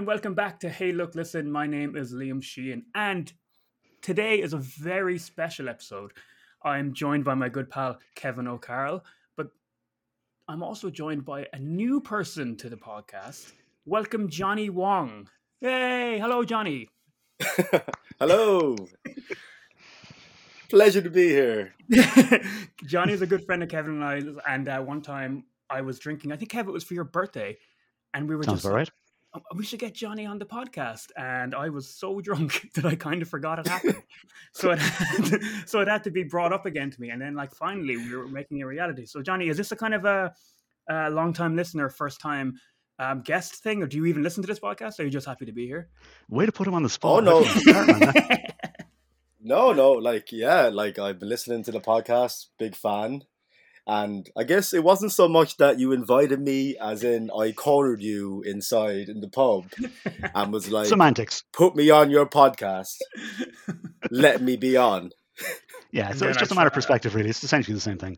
and welcome back to Hey Look Listen. My name is Liam Sheehan, and today is a very special episode. I'm joined by my good pal Kevin O'Carroll, but I'm also joined by a new person to the podcast. Welcome, Johnny Wong. Hey, hello, Johnny. hello. Pleasure to be here. Johnny is a good friend of Kevin and I, and uh, one time I was drinking. I think Kevin it was for your birthday, and we were Sounds just all right. "Oh, we should get Johnny on the podcast. And I was so drunk that I kind of forgot it happened. so it had to, so it had to be brought up again to me. And then like finally we were making a reality. So Johnny, is this a kind of a, a long time listener, first time um, guest thing, or do you even listen to this podcast? Or are you just happy to be here? Way to put him on the spot. Oh, no. How did you start, man? That- No, no, like yeah, like I've been listening to the podcast, big fan. And I guess it wasn't so much that you invited me as in I cornered you inside in the pub and was like Semantics. put me on your podcast, let me be on. Yeah, so it's just a matter of perspective, really. It's essentially the same thing.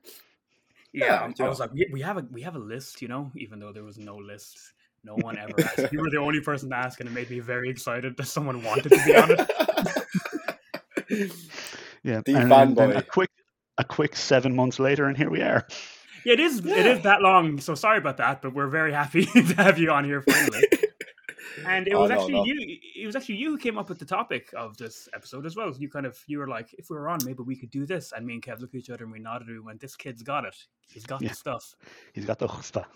Yeah, Yeah, I yeah. was like, we, we have a we have a list, you know, even though there was no list. No one ever asked. You were the only person to ask, and it made me very excited that someone wanted to be on it. Yeah, The and then- then fanboy. a quick, a quick seven months later, and here we are. Yeah, it is. It Yeah. is that long. So sorry about that, but we're very happy to have you on here finally. And it Oh, was no, actually no. you. It was actually you who came up with the topic of this episode as well. You kind of you were like, if we were on, maybe we could do this. And me and Kev looked at each other and we nodded. And we went, "This kid's got it. He's got Yeah. the stuff." He's got the chutzpah.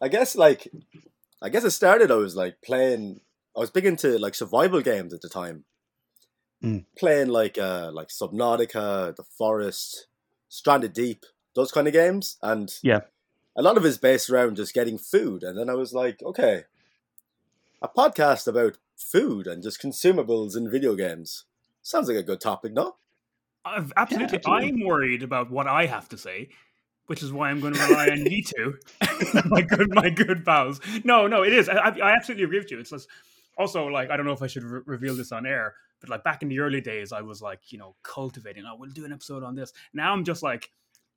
I guess like I guess it started I was like playing I was big into like survival games at the time. Mm. Playing like uh like Subnautica, The Forest, Stranded Deep, those kind of games. And Yeah. a lot of it's based around just getting food. And then I was like, okay, a podcast about food and just consumables in video games. Sounds like a good topic, no? I've, absolutely. absolutely. I'm worried about what I have to say, which is why I'm going to rely on you two, my good, my good pals. No, no, it is. I, I I absolutely agree with you. It's just, also like I don't know if I should re- reveal this on air, but like back in the early days, I was like, you know, cultivating. Oh, we'll do an episode on this. Now I'm just like,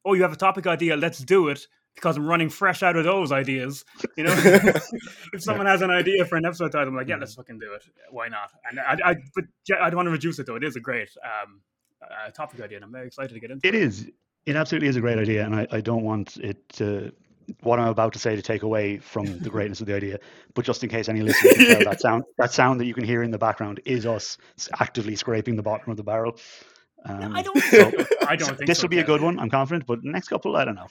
oh, you have a topic idea, let's do it. Because I'm running fresh out of those ideas, you know. if someone has an idea for an episode title, I'm like, yeah, let's fucking do it. Why not? And I, I but I don't want to reduce it though. It is a great um, uh, topic idea, and I'm very excited to get into It, It is. It absolutely is a great idea, and I, I don't want it to what I'm about to say to take away from the greatness of the idea. But just in case any listener can tell, that sound that sound that you can hear in the background is us actively scraping the bottom of the barrel. Um, I don't. so I don't think this so, will be a good one. I'm confident, but next couple, I don't know.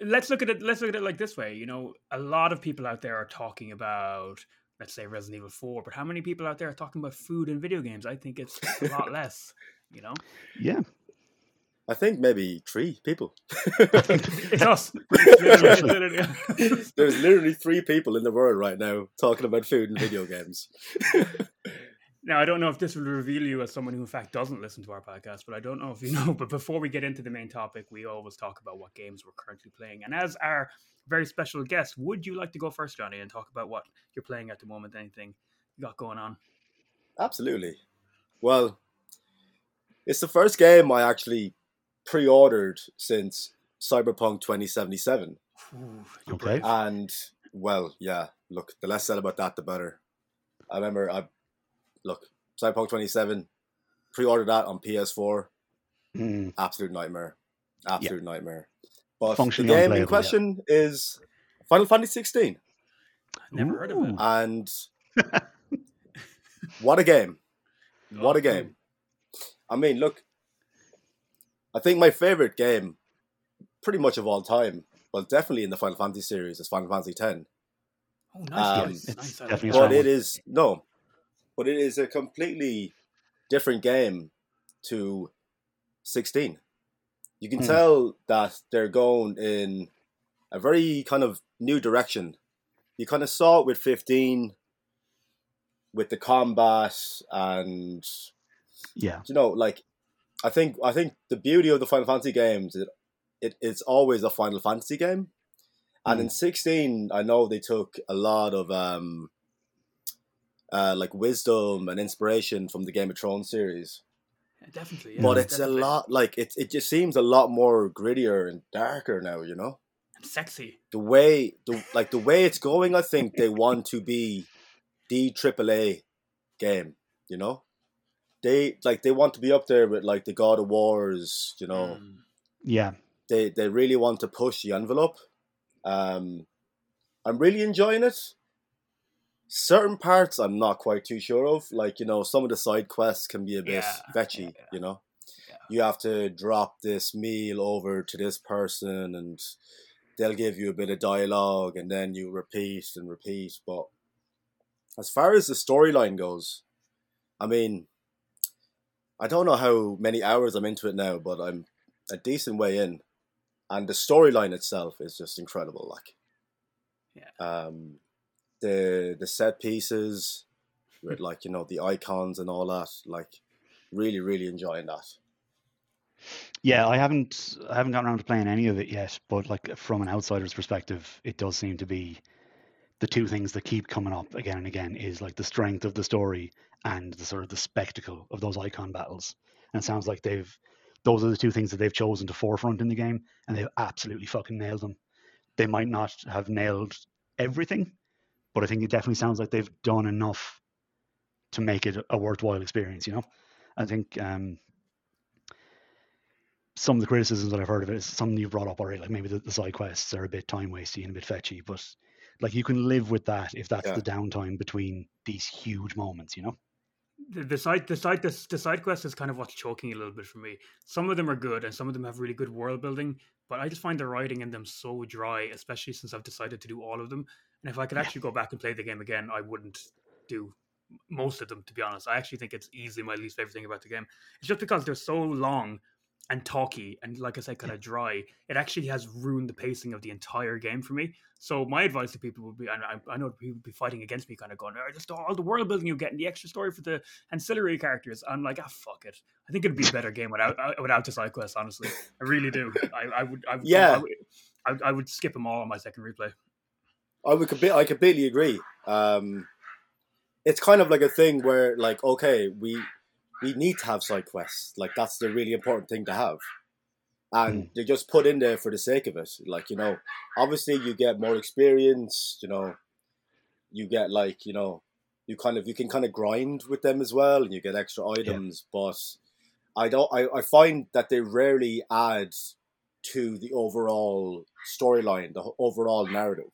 Let's look at it. Let's look at it like this way. You know, a lot of people out there are talking about, let's say, Resident Evil Four, but how many people out there are talking about food and video games? I think it's a lot less. You know, Yeah, I think maybe three people. it's us. Literally, literally. There's literally three people in the world right now talking about food and video games. Now, I don't know if this will reveal you as someone who, in fact, doesn't listen to our podcast, but I don't know if you know. But before we get into the main topic, we always talk about what games we're currently playing. And as our very special guest, would you like to go first, Johnny, and talk about what you're playing at the moment? Anything you got going on? Absolutely. Well, it's the first game I actually pre-ordered since Cyberpunk 2077, Ooh, Okay. brave. and well, yeah. Look, the less said about that, the better. I remember I look Cyberpunk 27 pre-ordered that on PS4. Mm, Absolute nightmare. Absolute nightmare. But the Functionally game unplayable, in yeah. question is Final Fantasy 16, Never heard of it. And what a game! What a Oh, game! I mean, look, I think my favorite game, pretty much of all time, well, definitely in the Final Fantasy series, is Final Fantasy X. Oh, nice. Um, nice, it's nice. Definitely But it is no, but it is a completely different game to 16. You can Hmm. tell that they're going in a very kind of new direction. You kind of saw it with 15 with the combat and yeah, you know like I think I think the beauty of the Final Fantasy games it, it it's always a Final Fantasy game. And in 16 I know they took a lot of um uh like wisdom and inspiration from the Game of Thrones series. Yeah, definitely. Yeah, but it's a lot like it it just seems a lot more grittier and darker now, you know? sexy. The way the like the way it's going, I think they want to be the AAA game. You know, they like they want to be up there with like the God of Wars. You know, Mm. Yeah, they they really want to push the envelope. Um, I'm really enjoying it. Certain parts I'm not quite too sure of. Like you know, some of the side quests can be a bit Yeah, fetchy. yeah, yeah. You know, Yeah. you have to drop this meal over to this person, and they'll give you a bit of dialogue, and then you repeat and repeat. But as far as the storyline goes, I mean, I don't know how many hours I'm into it now, but I'm a decent way in, and the storyline itself is just incredible. Like, Yeah. um, the the set pieces with like you know the icons and all that, like, really really enjoying that. yeah. I haven't I haven't gotten around to playing any of it yet, but like from an outsider's perspective, it does seem to be the two things that keep coming up again and again is like the strength of the story and the sort of the spectacle of those icon battles. And it sounds like they've those are the two things that they've chosen to forefront in the game, and they've absolutely fucking nailed them. They might not have nailed everything, but I think it definitely sounds like they've done enough to make it a worthwhile experience. You know, I think um, some of the criticisms that I've heard of it is something you've brought up already, like maybe the, the side quests are a bit time wasty and a bit fetchy, but like you can live with that if that's Yeah. the downtime between these huge moments, you know? The, the side, the side, the, the side quest is kind of what's choking a little bit for me. Some of them are good, and some of them have really good world building. But I just find the writing in them so dry, especially since I've decided to do all of them. And if I could Yeah. actually go back and play the game again, I wouldn't do most of them. To be honest, I actually think it's easily my least favorite thing about the game. It's just because they're so long and talky and, like I said, kind of dry. It actually has ruined the pacing of the entire game for me. So my advice to people would be, and I, I know people would be fighting against me, kind of going, "Oh, just all the world building you get and the extra story for the ancillary characters." I'm like, ah, fuck it. I think it'd be a better game without uh, without the side quests. Honestly, I really do. I, I would, I would, Yeah. I would, I, would skip them all on my second replay. I would I completely agree. Um, it's kind of like a thing where, like, okay, we we need to have side quests. Like, that's the really important thing to have, and they're just put in there for the sake of it. Like, you know, obviously you get more experience. You know, you get like, you know, you kind of you can kind of grind with them as well, and you get extra items. But I don't. I, I find that they rarely add to the overall storyline, the overall narrative.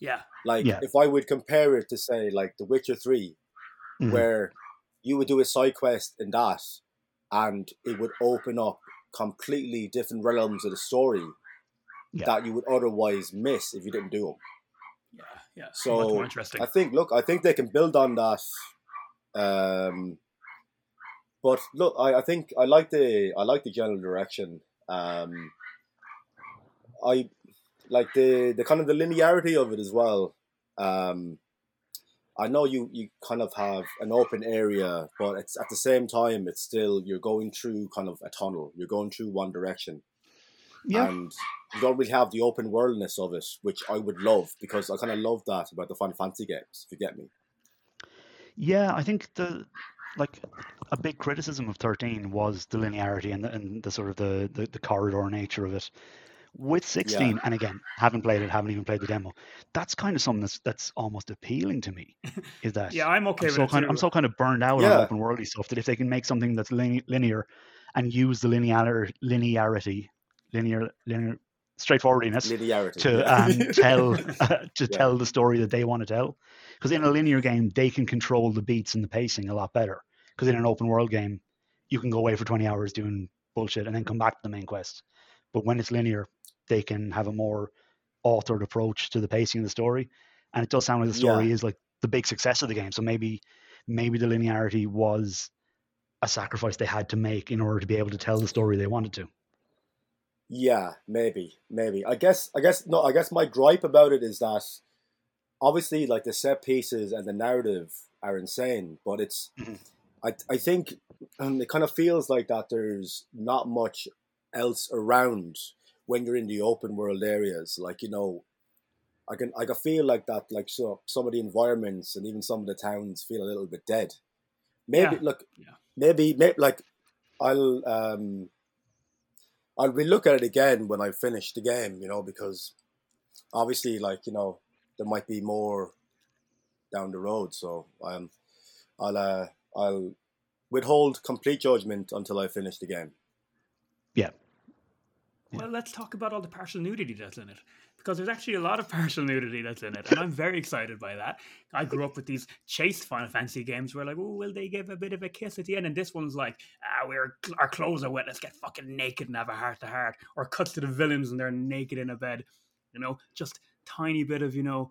Yeah, Like Yeah. if I would compare it to say like The Witcher 3 Mhm. where you would do a side quest in that and it would open up completely different realms of the story Yeah. that you would otherwise miss if you didn't do them. yeah, yeah. So, interesting. I think look, I think they can build on that. Um, but look, I, I think I like the I like the general direction. Um, I like the the kind of the linearity of it as well. Um, I know you you kind of have an open area, but it's at the same time it's still you're going through kind of a tunnel. You're going through one direction, Yeah. and you don't really have the open worldness of it, which I would love because I kind of love that about the Final Fantasy games. If you get me, Yeah, I think the like a big criticism of 13 was the linearity and the, and the sort of the, the, the corridor nature of it. With 16, and again, haven't played it, haven't even played the demo. That's kind of something that's that's almost appealing to me. Is that yeah, I'm okay I'm with so it kind of, I'm so kind of burned out Yeah. on open worldy stuff that if they can make something that's line- linear and use the linear linearity, linear linear straightforwardness linearity. to um, tell to Yeah. tell the story that they want to tell. Because in a linear game, they can control the beats and the pacing a lot better. Because in an open world game, you can go away for 20 hours doing bullshit and then come back to the main quest. But when it's linear, they can have a more authored approach to the pacing of the story. And it does sound like the story is like the big success of the game. So maybe maybe the linearity was a sacrifice they had to make in order to be able to tell the story they wanted to. Yeah, maybe, maybe. I guess, I guess, no. I guess my gripe about it is that obviously, like the set pieces and the narrative are insane, but it's. Mhm. I I think um, it kind of feels like that. There's not much else around when you're in the open world areas. Like you know, I can I can feel like that. Like so, some of the environments and even some of the towns feel a little bit dead. Maybe Yeah. look, Yeah. maybe, maybe like I'll um I'll relook at it again when I finish the game, you know, because obviously, like you know, there might be more down the road. So um, I'll uh, I'll withhold complete judgment until I finish the game. Yeah. Well, let's talk about all the partial nudity that's in it. Because there's actually a lot of partial nudity that's in it. And I'm very excited by that. I grew up with these chaste Final Fantasy games where, like, oh, will they give a bit of a kiss at the end? And this one's like, ah, we're, our clothes are wet. Let's get fucking naked and have a heart to heart. Or cuts to the villains and they're naked in a bed. You know, just tiny bit of, you know,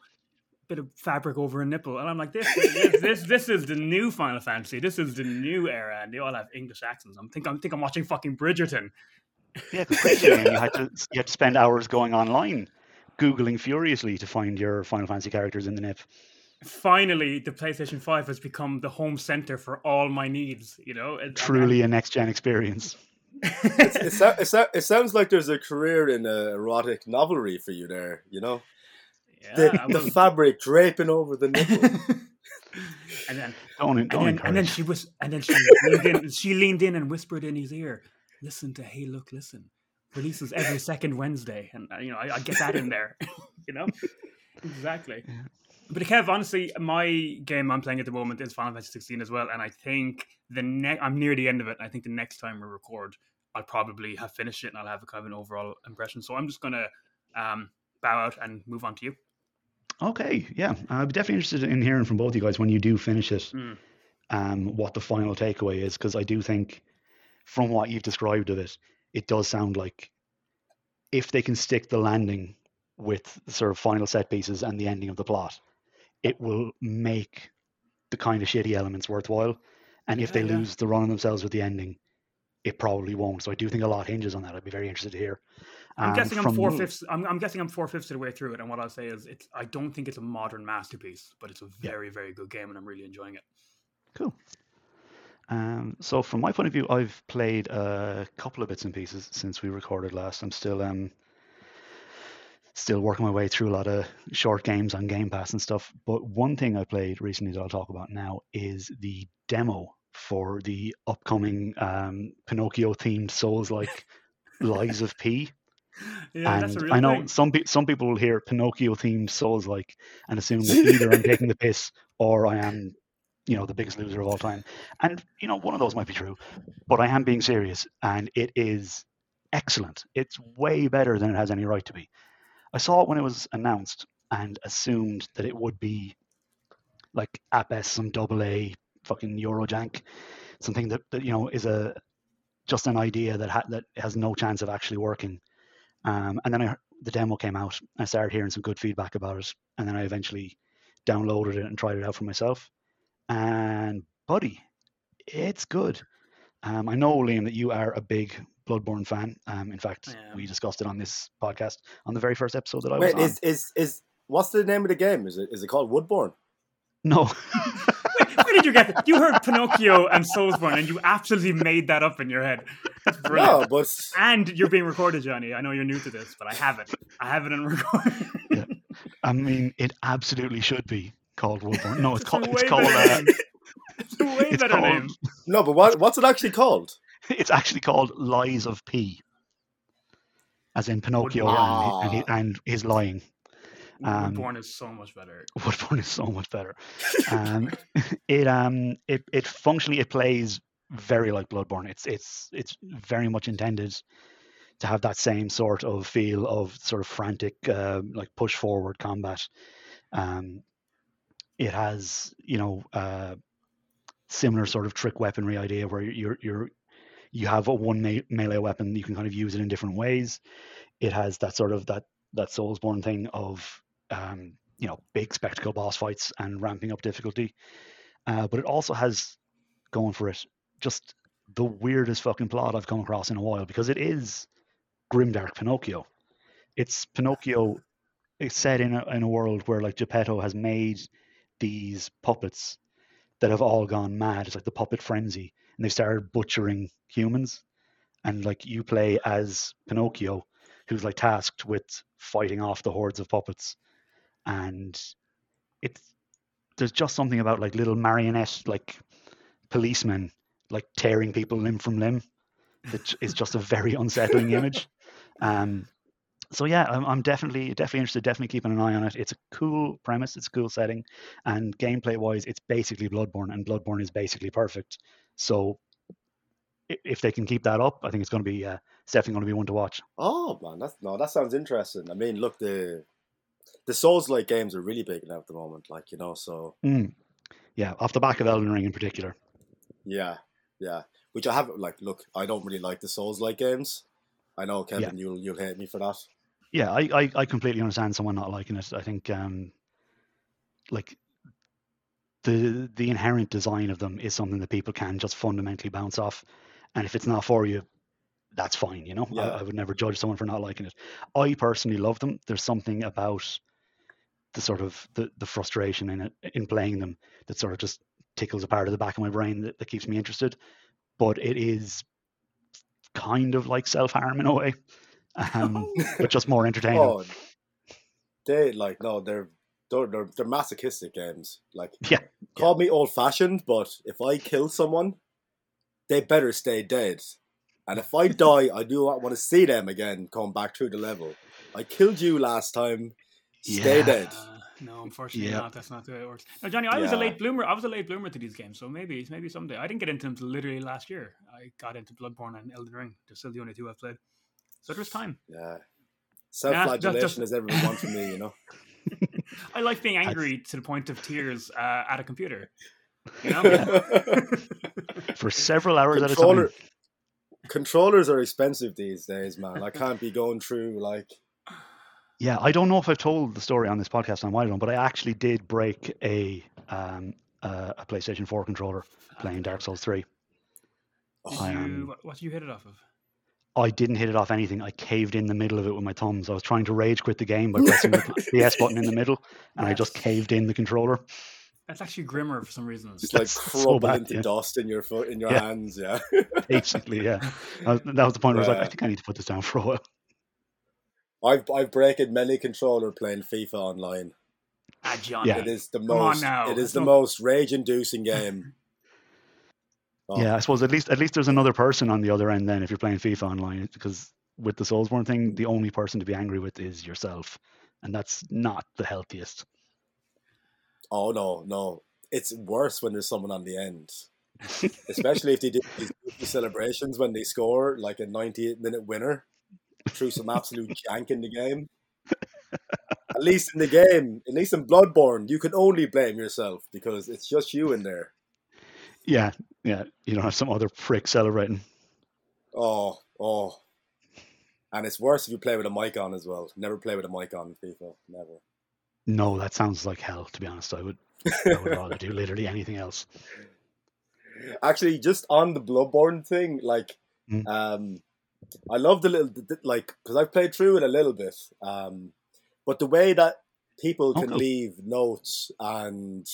bit of fabric over a nipple, and I'm like, this, this, this, this is the new Final Fantasy. This is the new era, and they all have English accents. I'm think I'm think I'm watching fucking Bridgerton. Yeah, Bridgerton, you had to you had to spend hours going online, googling furiously to find your Final Fantasy characters in the nip. Finally, the PlayStation Five has become the home center for all my needs. You know, truly a next gen experience. it, it, it, it, sounds like there's a career in uh, erotic novelry for you there. You know. Yeah, the, the fabric draping over the nipple. and then, don't, and, don't then and then she was, and then she leaned in. She leaned in and whispered in his ear, "Listen to Hey, look, listen." Releases every second Wednesday, and uh, you know I, I get that in there. you know, exactly. Yeah. But Kev, honestly, my game I'm playing at the moment is Final Fantasy 16 as well, and I think the next I'm near the end of it. I think the next time we record, I'll probably have finished it and I'll have a kind of an overall impression. So I'm just gonna um, bow out and move on to you. Okay, yeah, I'd be definitely interested in hearing from both you guys when you do finish it, mm. um, what the final takeaway is, because I do think, from what you've described of it, it does sound like if they can stick the landing with sort of final set pieces and the ending of the plot, it will make the kind of shitty elements worthwhile. And if they yeah. lose the run on themselves with the ending, it probably won't. So I do think a lot hinges on that. I'd be very interested to hear. I'm guessing I'm four fifths. I'm, I'm, guessing I'm four fifths of the way through it, and what I'll say is, it's. I don't think it's a modern masterpiece, but it's a very, yeah. very good game, and I'm really enjoying it. Cool. Um, so from my point of view, I've played a couple of bits and pieces since we recorded last. I'm still um, still working my way through a lot of short games on Game Pass and stuff. But one thing I played recently that I'll talk about now is the demo for the upcoming um, Pinocchio themed Souls like Lies of P. Yeah, and I know thing. some pe- some people will hear Pinocchio themed Souls like and assume that either I'm taking the piss or I am, you know, the biggest loser of all time. And you know, one of those might be true, but I am being serious, and it is excellent. It's way better than it has any right to be. I saw it when it was announced and assumed that it would be like at best some double A fucking Eurojank, something that, that you know is a just an idea that ha- that has no chance of actually working. Um, and then I, the demo came out. I started hearing some good feedback about it, and then I eventually downloaded it and tried it out for myself. And buddy, it's good. Um, I know Liam that you are a big Bloodborne fan. Um, in fact, we discussed it on this podcast on the very first episode that I Wait, was is, on. Is is what's the name of the game? Is it is it called Woodborne? No. Where did you get that? You heard Pinocchio and Soulsborne, and you absolutely made that up in your head. That's brilliant. No, but and you're being recorded, Johnny. I know you're new to this, but I have it. I have it on recording. yeah. I mean, it absolutely should be called Woodborne. No, it's, it's called. It's called. Uh, it's a way it's better called, name. No, but what, what's it actually called? It's actually called Lies of P, as in Pinocchio and, and, and his lying. Um, Woodborne is so much better. Woodborne is so much better. Um, it um it it functionally it plays very like Bloodborne. It's it's it's very much intended to have that same sort of feel of sort of frantic uh, like push forward combat. Um, it has you know uh, similar sort of trick weaponry idea where you're you're you have a one me- melee weapon you can kind of use it in different ways. It has that sort of that that Soulsborne thing of um, you know big spectacle boss fights and ramping up difficulty. Uh, but it also has going for it just the weirdest fucking plot I've come across in a while because it is grimdark Pinocchio. It's Pinocchio. It's set in a, in a world where like Geppetto has made these puppets that have all gone mad. It's like the puppet frenzy, and they started butchering humans. And like you play as Pinocchio, who's like tasked with fighting off the hordes of puppets and it's there's just something about like little marionette like policemen like tearing people limb from limb that is just a very unsettling image. Um, so yeah, I'm, I'm definitely definitely interested. Definitely keeping an eye on it. It's a cool premise. It's a cool setting, and gameplay wise, it's basically Bloodborne, and Bloodborne is basically perfect. So if they can keep that up, I think it's going to be uh, it's definitely going to be one to watch. Oh man, that's no, that sounds interesting. I mean, look, the the Souls like games are really big now at the moment, like you know. So Mm. Yeah, off the back of Elden Ring in particular. yeah, yeah. Which I have like, look, I don't really like the Souls like games. I know, Kevin, you'll you'll hate me for that. Yeah, I, I, I completely understand someone not liking it. I think um, like the the inherent design of them is something that people can just fundamentally bounce off, and if it's not for you, that's fine. You know, Yeah. I, I would never judge someone for not liking it. I personally love them. There's something about the sort of the, the frustration in it in playing them that sort of just tickles a part of the back of my brain that, that keeps me interested. But it is kind of like self harm in a way, um, but just more entertaining. Oh, they like no, they're they're they're, they're masochistic games. Like, Yeah, call me old fashioned, but if I kill someone, they better stay dead. And if I die, I do not want to see them again come back through the level. I killed you last time. Stay Yeah. dead. Uh, no, unfortunately Yeah. not. That's not the way it works. Now, Johnny, I was a late bloomer. I was a late bloomer to these games, so maybe maybe someday. I didn't get into them literally last year. I got into Bloodborne and Elden Ring. They're still the only two I've played. So it was time. Yeah. Self-flagellation just- is everyone wants from me, you know. I like being That's- angry to the point of tears uh, at a computer. You know? for several hours at a time. controllers are expensive these days, man. I can't be going through like Yeah, I don't know if I've told the story on this podcast on Wild One, but I actually did break a um, uh, a PlayStation 4 controller playing Dark Souls 3. Did I you, what, what did you hit it off of? I didn't hit it off anything. I caved in the middle of it with my thumbs. I was trying to rage quit the game by pressing the, the PS button in the middle, and I just caved in the controller. That's actually grimmer for some reason. It's like That's so into yeah. dust in your foot in your Yeah. hands, yeah. Basically, yeah. That was, that was the point where I was like, I think I need to put this down for a while. I've I've broken many controller playing FIFA online. Ah, Johnny. Yeah. It is the on most now. it is the Don't- most rage inducing game. Oh, Yeah, I suppose at least at least there's another person on the other end then if you're playing FIFA online because with the Soulsborne thing, the only person to be angry with is yourself, and that's not the healthiest. Oh no, no. It's worse when there's someone on the end. Especially if they do these goofy celebrations when they score like a 98 minute winner through some absolute jank in the game. At least in the game, at least in Bloodborne, you can only blame yourself because it's just you in there. Yeah, yeah. You don't have some other prick celebrating. Oh, oh. And it's worse if you play with a mic on as well. Never play with a mic on in FIFA. Never. No, that sounds like hell. To be honest, I would I would rather do literally anything else. Actually, just on the Bloodborne thing, like, Mm. um, I love the little, the- the- like, because I've played through it a little bit. Um, but the way that people Oh, can cool. leave notes and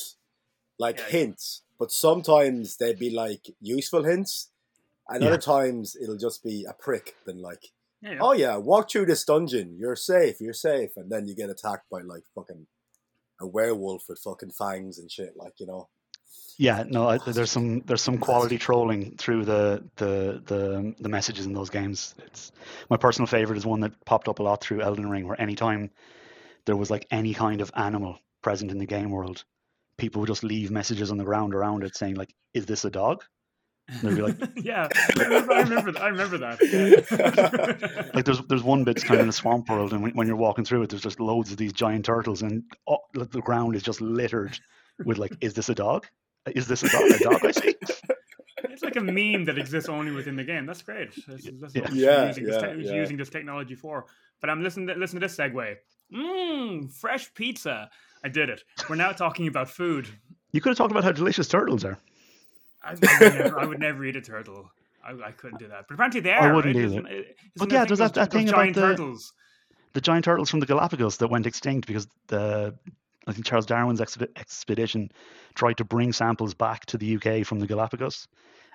like Yeah. hints, but sometimes they'd be like useful hints, and Yeah. other times it'll just be a prick. Then like, Yeah, oh yeah, walk through this dungeon. You're safe. You're safe, and then you get attacked by like fucking a werewolf with fucking fangs and shit. Like you know. Yeah, no, I, ah. there's some there's some quality trolling through the, the the the messages in those games. It's my personal favorite is one that popped up a lot through Elden Ring, where anytime there was like any kind of animal present in the game world, people would just leave messages on the ground around it saying like, "Is this a dog?" And they'd be like, yeah, I remember, I remember that. I remember that. Yeah. like there's there's one bit kind of in a swamp world, and when, when you're walking through it, there's just loads of these giant turtles, and oh, like, the ground is just littered with like, "Is this a dog? Is this a dog? A dog I see?" it's like a meme that exists only within the game. That's great. That's, that's what Yeah. we're using, this Yeah, te- yeah. using this technology for. But I'm listening. To, listen to this segue. Mmm, fresh pizza. I did it. We're now talking about food. You could have talked about how delicious turtles are. I, I, would, never, I would never eat a turtle. I, I couldn't do that. But apparently they I wouldn't right? either. Isn't, But yeah, there's that- that thing about giant the- turtles. the giant turtles from the Galapagos that went extinct because the I think Charles Darwin's expedition tried to bring samples back to the UK from the Galapagos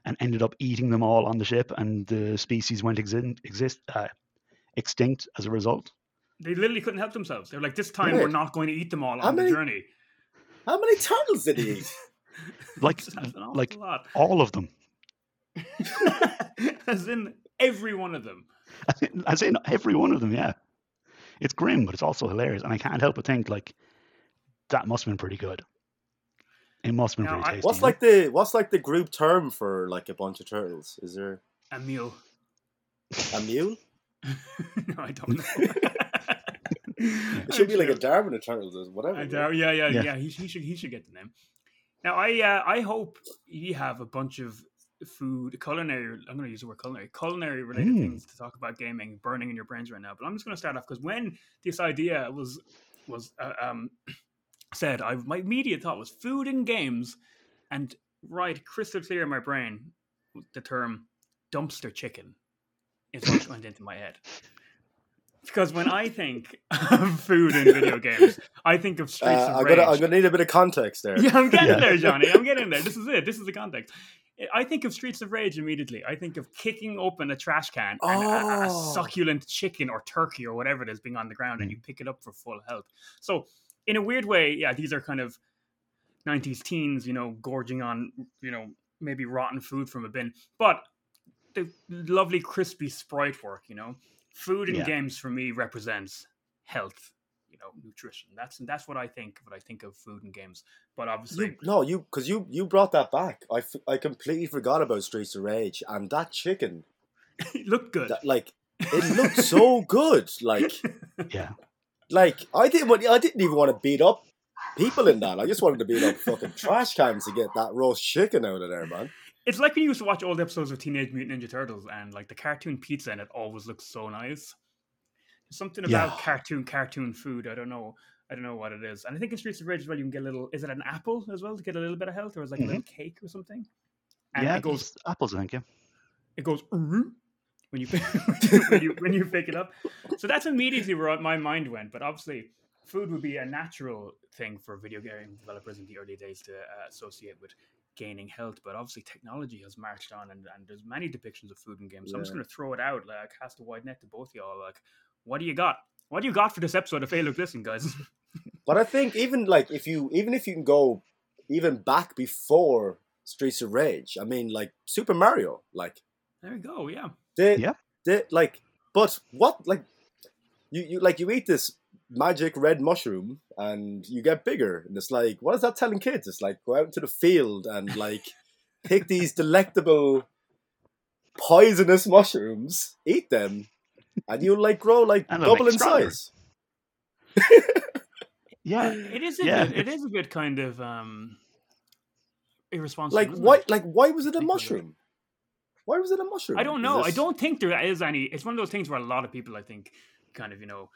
and ended up eating them all on the ship, and the species went exin- exist uh, extinct as a result. They literally couldn't help themselves. They're like, this time Really? we're not going to eat them all How on many- the journey. How many turtles did he eat? Like, That's an awful like lot. all of them, As in every one of them. as in every one of them. Yeah, it's grim, but it's also hilarious. And I can't help but think like that must have been pretty good. It must have been Now, pretty tasty. What's like the what's like the group term for like a bunch of turtles? Is there A meal. a mule? no, I don't know. It should be like a Darwin of turtles or whatever. I right? doubt- yeah, yeah, Yeah. yeah. He, he should he should get the name. Now, I uh, I hope you have a bunch of food culinary. I'm going to use the word culinary culinary related Mm. things to talk about gaming burning in your brains right now. But I'm just going to start off because when this idea was was uh, um, said, I my immediate thought was food and games, and right crystal clear in my brain, the term dumpster chicken is what went into my head. Because when I think of food in video games, I think of Uh, Streets of I'm Rage. gonna I'm gonna need a bit of context there. Yeah, I'm getting Yeah. there, Johnny. I'm getting there. This is it. This is the context. I think of Streets of Rage immediately. I think of kicking open a trash can and a- a, a Oh. succulent chicken or turkey or whatever it is being on the ground, and you pick it up for full health. So, in a weird way, yeah, these are kind of 90s teens, you know, gorging on, you know, maybe rotten food from a bin. But the lovely, crispy sprite work, you know, food and Yeah. games for me represents health. You know, nutrition. That's that's what I think when I think of food and games. But obviously, You, no, you because you you brought that back. I, f- I completely forgot about Streets of Rage and that chicken. it looked good. That, like it looked so good. Like yeah. like I didn't want I didn't even want to beat up people in that. I just wanted to beat up fucking trash cans to get that roast chicken out of there, man. It's like when you used to watch old episodes of Teenage Mutant Ninja Turtles and like the cartoon pizza in it always looks so nice. There's something about Yeah. cartoon cartoon food. I don't know. I don't know what it is. And I think in Streets of Rage as well, you can get a little. Is it an apple as well to get a little bit of health, or is it like a little cake or something? And yeah, it goes. apples, I think. Yeah. It goes when you when you when you pick it up. So that's immediately where my mind went. But obviously, food would be a natural thing for video game developers in the early days to uh, associate with gaining health. But obviously, technology has marched on, and, and there's many depictions of food in games. So I'm just going to throw it out, like cast a wide net to both y'all. Like, what do you got? What do you got for this episode of Hey Look Listen, guys? But I think even like if you even if you can go even back before Streets of Rage, I mean like Super Mario, like there we go. Yeah. they Yeah. they like but what like you you like you eat this magic red mushroom and you get bigger and it's like what is that telling kids? It's like go out into the field and like pick these delectable poisonous mushrooms, eat them, and you'll like grow like And double in stronger. size. Yeah. It is. A Yeah. bit, it is a bit kind of um irresponsible. Like why? it? Like why was it a Think about it. mushroom? Why was it a mushroom? I don't Is know. I don't think there is any. It's one of those things where a lot of people, I think, kind of, you know,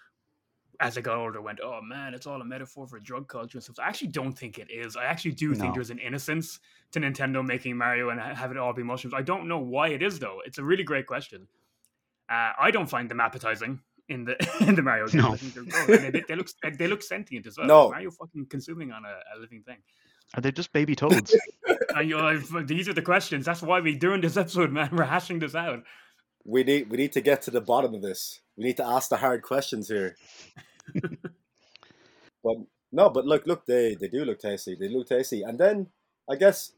as I got older, went, "Oh man, it's all a metaphor for drug culture and stuff." I actually don't think it is. I actually do think there's an innocence to Nintendo making Mario and ha- have it all be mushrooms. I don't know why it is though. It's a really great question. Uh, I don't find them appetizing in the in the Mario games. No. I think they're gross. They, they look they look sentient as well. No. Mario fucking consuming on a, a living thing. Are they just baby toads? And you know, these are the questions. That's why we're doing this episode, man. We're hashing this out. We need we need to get to the bottom of this. We need to ask the hard questions here. but no, but look, look, they they do look tasty. They look tasty. And then I guess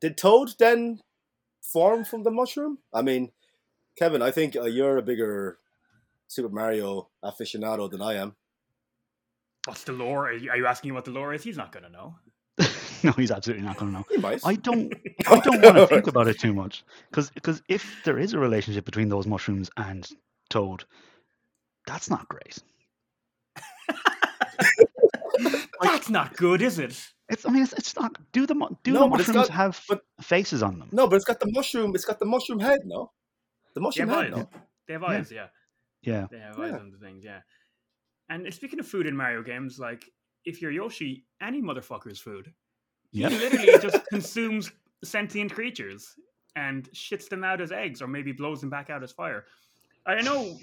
did Toad then form from the mushroom? I mean, Kevin, I think uh, you're a bigger Super Mario aficionado than I am. What's the lore? Are you, are you asking what the lore is? He's not going to know. no, he's absolutely not going to know. You might. I don't. I don't want to think about it too much because because if there is a relationship between those mushrooms and Toad, that's not great. That's not good, is it? It's. I mean, it's, it's not. Do the do No, the mushrooms got- have but- faces on them? No, but it's got the mushroom. It's got the mushroom head. No, the They mushroom have head. eyes. No. They have eyes, yeah. Yeah. They have eyes Yeah. on the things, yeah. And speaking of food in Mario games, like if you're Yoshi, any motherfucker's food. He literally just consumes sentient creatures and shits them out as eggs, or maybe blows them back out as fire. I know.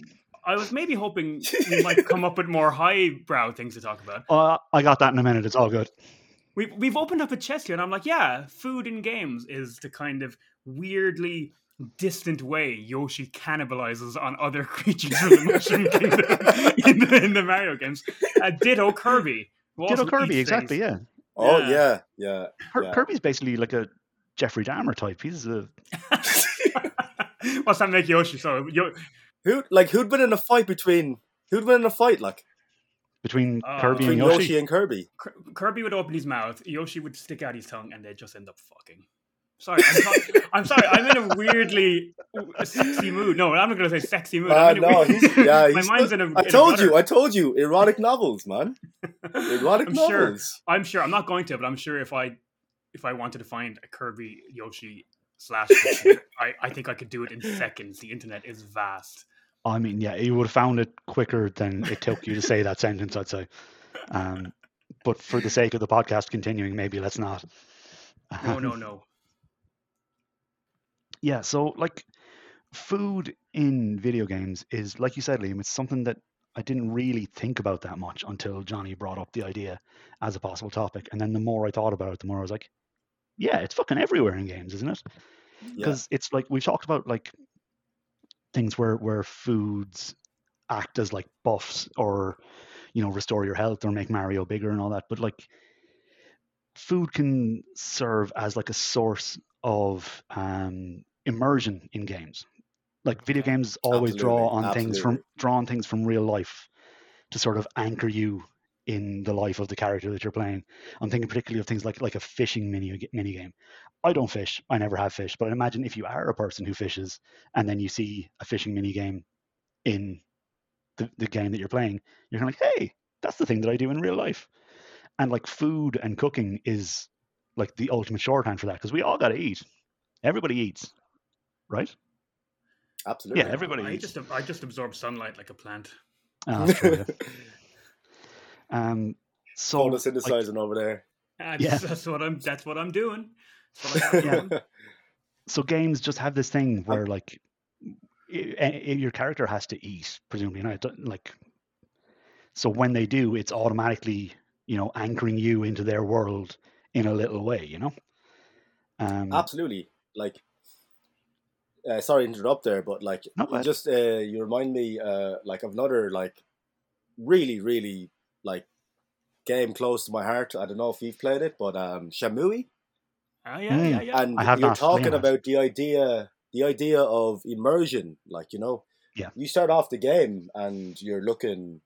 I was maybe hoping we might come up with more highbrow things to talk about. Uh, I got that in a minute. It's all good. We've we've opened up a chest here, and I'm like, yeah, food in games is the kind of weirdly distant way Yoshi cannibalizes on other creatures from the Mushroom Kingdom in the, in the Mario games. Uh, ditto Kirby. Ditto Kirby, exactly. things. Yeah. Oh Yeah. yeah, yeah. Her- Yeah. Kirby's basically like a Jeffrey Dahmer type. He's a What's that make Yoshi? So, Yo- Who like who'd been in a fight between Who'd win in a fight? Like between Uh, Kirby between and Yoshi. Yoshi and Kirby. Kirby would open his mouth, Yoshi would stick out his tongue, and they'd just end up fucking. Sorry, I'm, not- I'm sorry. I'm in a weirdly sexy mood. No, I'm not going to say sexy mood. Uh, I'm in no, weird- he's, yeah, my he's mind's still- in a. I in a told you. I told you, erotic novels, man. Erotic I'm sure. I'm sure. I'm not going to, but I'm sure if I if I wanted to find a Kirby Yoshi slash, I I think I could do it in seconds. The internet is vast. I mean, yeah, you would have found it quicker than it took you to say that sentence, I'd say. Um, but for the sake of the podcast continuing, maybe let's not. No, Um, no, no. Yeah, so like food in video games is, like you said, Liam, it's something that I didn't really think about that much until Johnny brought up the idea as a possible topic. And then the more I thought about it, the more I was like, yeah, it's fucking everywhere in games, isn't it? Yeah. because it's like we've talked about like things where where foods act as like buffs or you know restore your health or make mario bigger and all that but like food can serve as like a source of um immersion in games. Like video games always draw Absolutely, on things from absolutely. draw on things from real life to sort of anchor you in the life of the character that you're playing. I'm thinking particularly of things like like a fishing mini mini game I don't fish. I never have fished. But imagine if you are a person who fishes and then you see a fishing mini game in the, the game that you're playing, you're kind of like, hey, that's the thing that I do in real life. And like food and cooking is like the ultimate shorthand for that because we all got to eat. Everybody eats, right? Absolutely. Yeah, everybody I eats. just I just absorb sunlight like a plant. That's true, yeah. Um, so like, Photosynthesizing over there. That's, Yeah. that's what I'm. That's what I'm doing. That's what I'm Yeah. so games just have this thing where like i- i- your character has to eat presumably and I don't like so when they do it's automatically you know anchoring you into their world in a little way you know um Absolutely. Like, uh, sorry to interrupt there, but like, No, you just uh, you remind me uh, like of another like really really like game close to my heart. I don't know if you've played it, but um, Shenmue. Ah, yeah, yeah, yeah. and I have you're talking about the idea the idea of immersion like you know Yeah. you start off the game and you're looking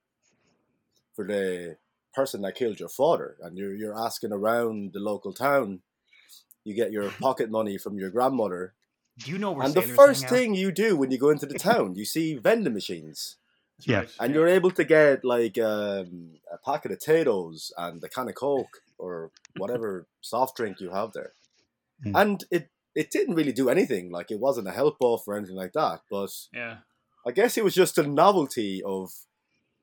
for the person that killed your father and you're you're asking around the local town you get your pocket money from your grandmother Do you know where and the first hang out? thing you do when you go into the town you see vending machines That's Yeah. right, and you're able to get like um, a packet of potatoes and a can of coke or whatever soft drink you have there Hmm. and it it didn't really do anything like it wasn't a help buff or anything like that but yeah. i guess it was just a novelty of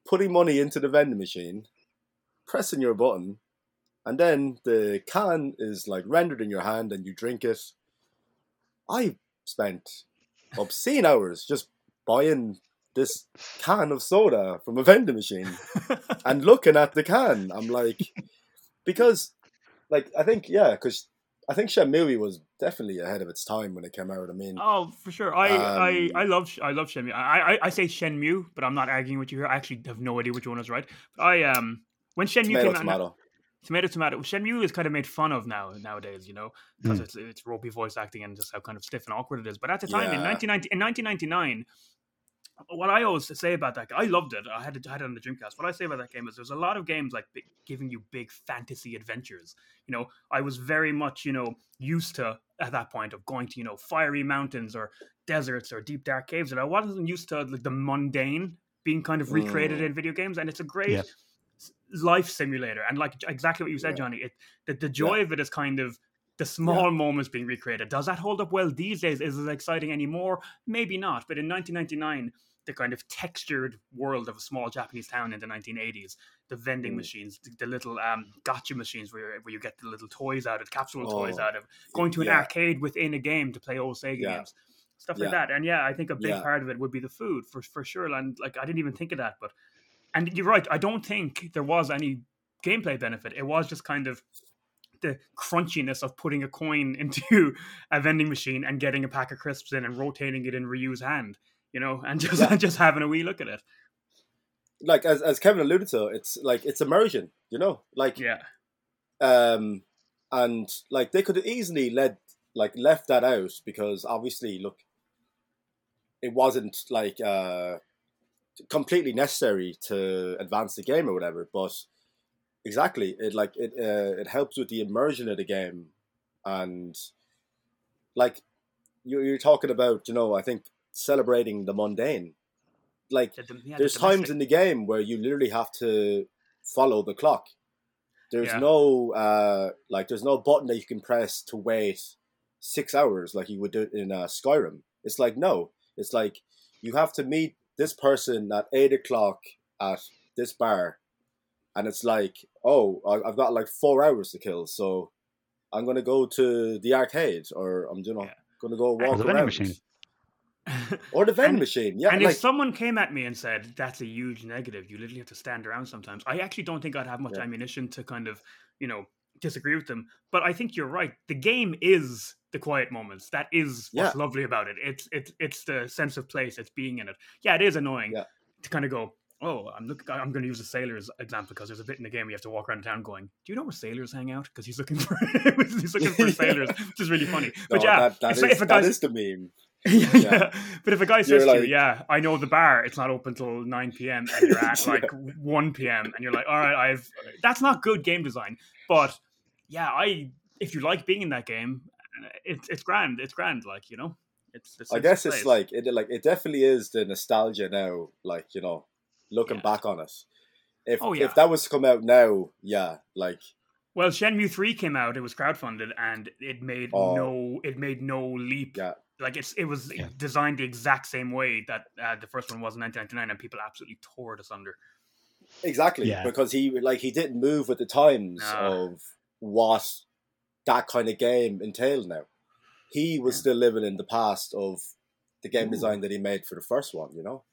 putting money into the vending machine pressing your button and then the can is like rendered in your hand and you drink it i spent obscene hours just buying this can of soda from a vending machine and looking at the can, I'm like, because, like, I think, yeah, because I think Shenmue was definitely ahead of its time when it came out. I mean, Oh, for sure. I, I, Um, I love I love Shenmue. I, I I say Shenmue, but I'm not arguing with you here. I actually have no idea which one is right. I um when Shenmue tomato, came out, tomato. tomato tomato. Shenmue is kind of made fun of now nowadays, you know, because Mm. it's it's ropey voice acting and just how kind of stiff and awkward it is. But at the time in 1990 in 1999. What I always say about that, I loved it. I had it, I had it on the Dreamcast. What I say about that game is there's a lot of games like big, giving you big fantasy adventures. You know, I was very much, you know, used to at that point of going to, you know, fiery mountains or deserts or deep dark caves, and I wasn't used to like the mundane being kind of recreated Mm. in video games. And it's a great Yeah. life simulator. And like exactly what you said, Yeah. Johnny, it the, the joy of it is kind of the small moments being recreated. Does that hold up well these days? Is it exciting anymore? Maybe not. But in 1999, the kind of textured world of a small Japanese town in the 1980s, the vending Mm. machines, the, the little um, gacha machines where, where you get the little toys out of, capsule toys Oh, out of, going to an yeah. arcade within a game to play old Sega Yeah. games, stuff like that. And yeah, I think a big Yeah. part of it would be the food for for sure. And like I didn't even think of that, but and you're right. I don't think there was any gameplay benefit. It was just kind of the crunchiness of putting a coin into a vending machine and getting a pack of crisps in and rotating it in Ryo's hand, you know, and just Yeah. just having a wee look at it. Like as as Kevin alluded to, it's like it's immersion. You know, like Yeah, um, and like they could have easily let like left that out because obviously, look, it wasn't like uh completely necessary to advance the game or whatever. But exactly, it like it uh, it helps with the immersion of the game, and like you're you're talking about, you know, I think celebrating the mundane. Like The- the- yeah, there's domestic- times in the game where you literally have to follow the clock. There's Yeah. no uh like there's no button that you can press to wait six hours like you would do in uh, Skyrim. It's like no, it's like you have to meet this person at eight o'clock at this bar, and it's like oh I- I've got like four hours to kill, so I'm gonna go to the arcade or I'm you know Yeah. gonna go Or walk the vending around machine. or the vending And- machine. Yeah, and like if someone came at me and said that's a huge negative, you literally have to stand around sometimes. I actually don't think I'd have much Yeah. ammunition to kind of, you know, disagree with them. But I think you're right. The game is the quiet moments. That is what's Yeah. lovely about it. It's it's it's the sense of place. It's being in it. Yeah, it is annoying Yeah. to kind of go. Oh, I'm looking. I'm going to use a sailor's example because there's a bit in the game where you have to walk around town going, "Do you know where sailors hang out?" Because he's looking for he's looking for sailors, which is really funny. But no, yeah, that, that if, is if a that guy's is the meme. yeah, Yeah. yeah. But if a guy says to you, "Yeah, I know the bar. It's not open till nine p.m." and you're at Yeah. like one p.m. and you're like, "All right, I've." That's not good game design. But yeah, I if you like being in that game, uh, it's it's grand. It's grand. Like you know, it's. the I guess it's place. like it like it definitely is the nostalgia now. Like you know, looking Yeah. back on it. If Oh, yeah. if that was to come out now, yeah, like Well, Shenmue three came out. It was crowdfunded, and it made Oh. no it made no leap. yeah, Like it's it was Yeah. designed the exact same way that uh, the first one was in 1999, and people absolutely tore it asunder. exactly. Yeah. Because he like he didn't move with the times Nah. of what that kind of game entailed. Now, he was Yeah. still living in the past of the game Ooh. design that he made for the first one. You know.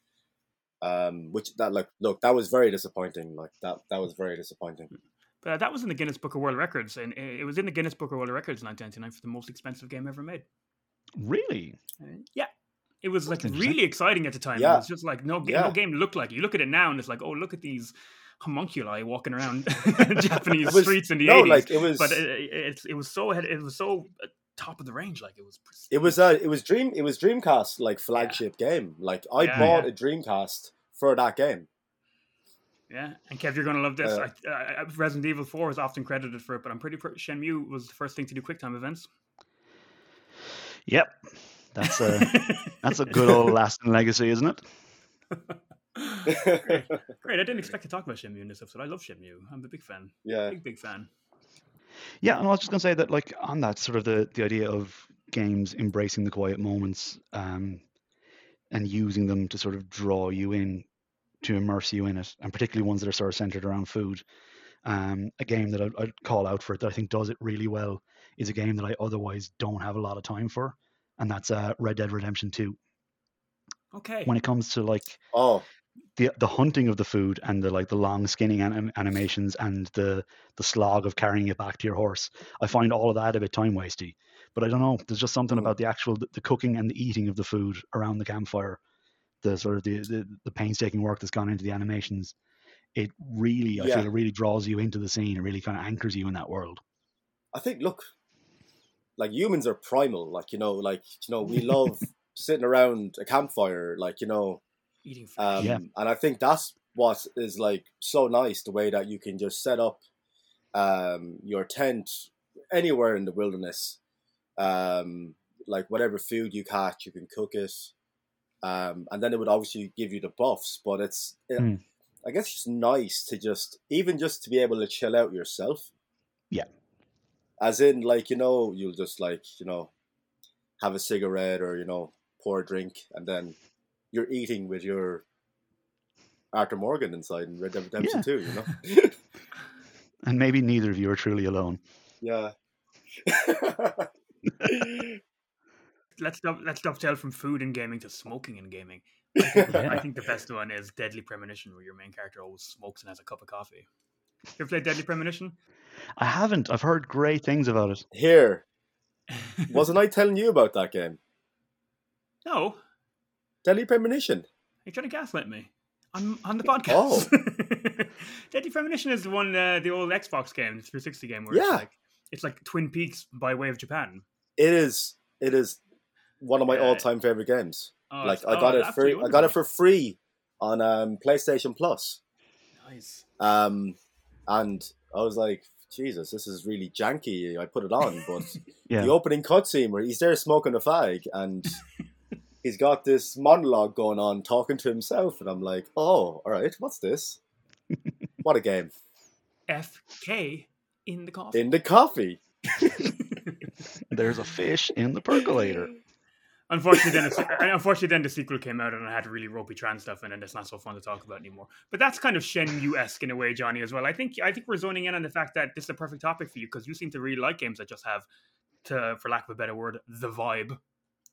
Um, which that like look that was very disappointing. Like that that was very disappointing. But uh, that was in the Guinness Book of World Records, and uh, it was in the Guinness Book of World Records in 1999 for the most expensive game ever made. Really? Uh, yeah, it was like That's interesting. really exciting at the time. Yeah. It was just like no, Yeah. no game looked like. it. You look at it now, and it's like, oh, look at these homunculi walking around Japanese was- streets in the no, 80s. like it was. but it, it, it was so ahead- it was so uh, top of the range. Like it was. It was uh, it was Dream it was Dreamcast like flagship game. Like I Yeah, bought yeah. a Dreamcast for that game. Yeah, and Kev, you're gonna love this. Uh, I, I, Resident Evil 4 is often credited for it, but I'm pretty sure Shenmue was the first thing to do QuickTime events. Yep. That's a that's a good old lasting legacy, isn't it? Great. Great. I didn't expect to talk about Shenmue in this episode. I love Shenmue. I'm a big fan. yeah, Big, big fan. Yeah, and I was just gonna say that, like, on that sort of the the idea of games embracing the quiet moments um, and using them to sort of draw you in, to immerse you in it, and particularly ones that are sort of centered around food. Um, a game that I'd, I'd call out for it that I think does it really well is a game that I otherwise don't have a lot of time for, and that's uh, Red Dead Redemption Two. Okay. When it comes to like Oh, the the hunting of the food and the like the long skinning anim- animations and the the slog of carrying it back to your horse i find all of that a bit time wasty but i don't know there's just something Mm. about the actual the cooking and the eating of the food around the campfire the sort of the the, the painstaking work that's gone into the animations it really i Yeah. feel it really draws you into the scene it really kind of anchors you in that world I think look, like humans are primal. Like you know, like you know, we love sitting around a campfire. Like you know, Eating food. um, Yeah. and I think that's what is like so nice. The way that you can just set up um, your tent anywhere in the wilderness, um, like whatever food you catch, you can cook it. Um, and then it would obviously give you the buffs, but it's, it, Mm. I guess it's nice to just, even just to be able to chill out yourself. Yeah. As in, like, you know, you'll just, like, you know, have a cigarette or, you know, pour a drink, and then you're eating with your Arthur Morgan inside in Red Dead Redemption Yeah. 2, you know? and maybe neither of you are truly alone yeah. let's dove- let's dovetail from food and gaming to smoking and gaming. I think, I think the best one is Deadly Premonition, where your main character always smokes and has a cup of coffee. You ever played Deadly Premonition? i haven't i've heard great things about it Here, wasn't I telling you about that game? no, Deadly Premonition. you're trying to gaslight me on on the podcast. Oh. Deadly Premonition is the one, uh, the old Xbox game, the 360 game, where Yeah. it's like it's like Twin Peaks by way of Japan. It is. It is one of my Yeah. all-time favorite games. Oh, like I got oh, it absolutely free. I got it for free on um, PlayStation Plus. Nice. Um, and I was like, Jesus, this is really janky. I put it on, but Yeah. the opening cutscene where he's there smoking a fag and he's got this monologue going on, talking to himself, and I'm like, oh, all right, what's this? what a game! FK in the coffee. In the coffee. There's a fish in the percolator. Unfortunately, then it's, unfortunately, then the sequel came out and I had really ropey trans stuff in, it, and it's not so fun to talk about anymore. But that's kind of Shenmue esque in a way, Johnny, as well. I think I think we're zoning in on the fact that this is a perfect topic for you because you seem to really like games that just have, to for lack of a better word, the vibe.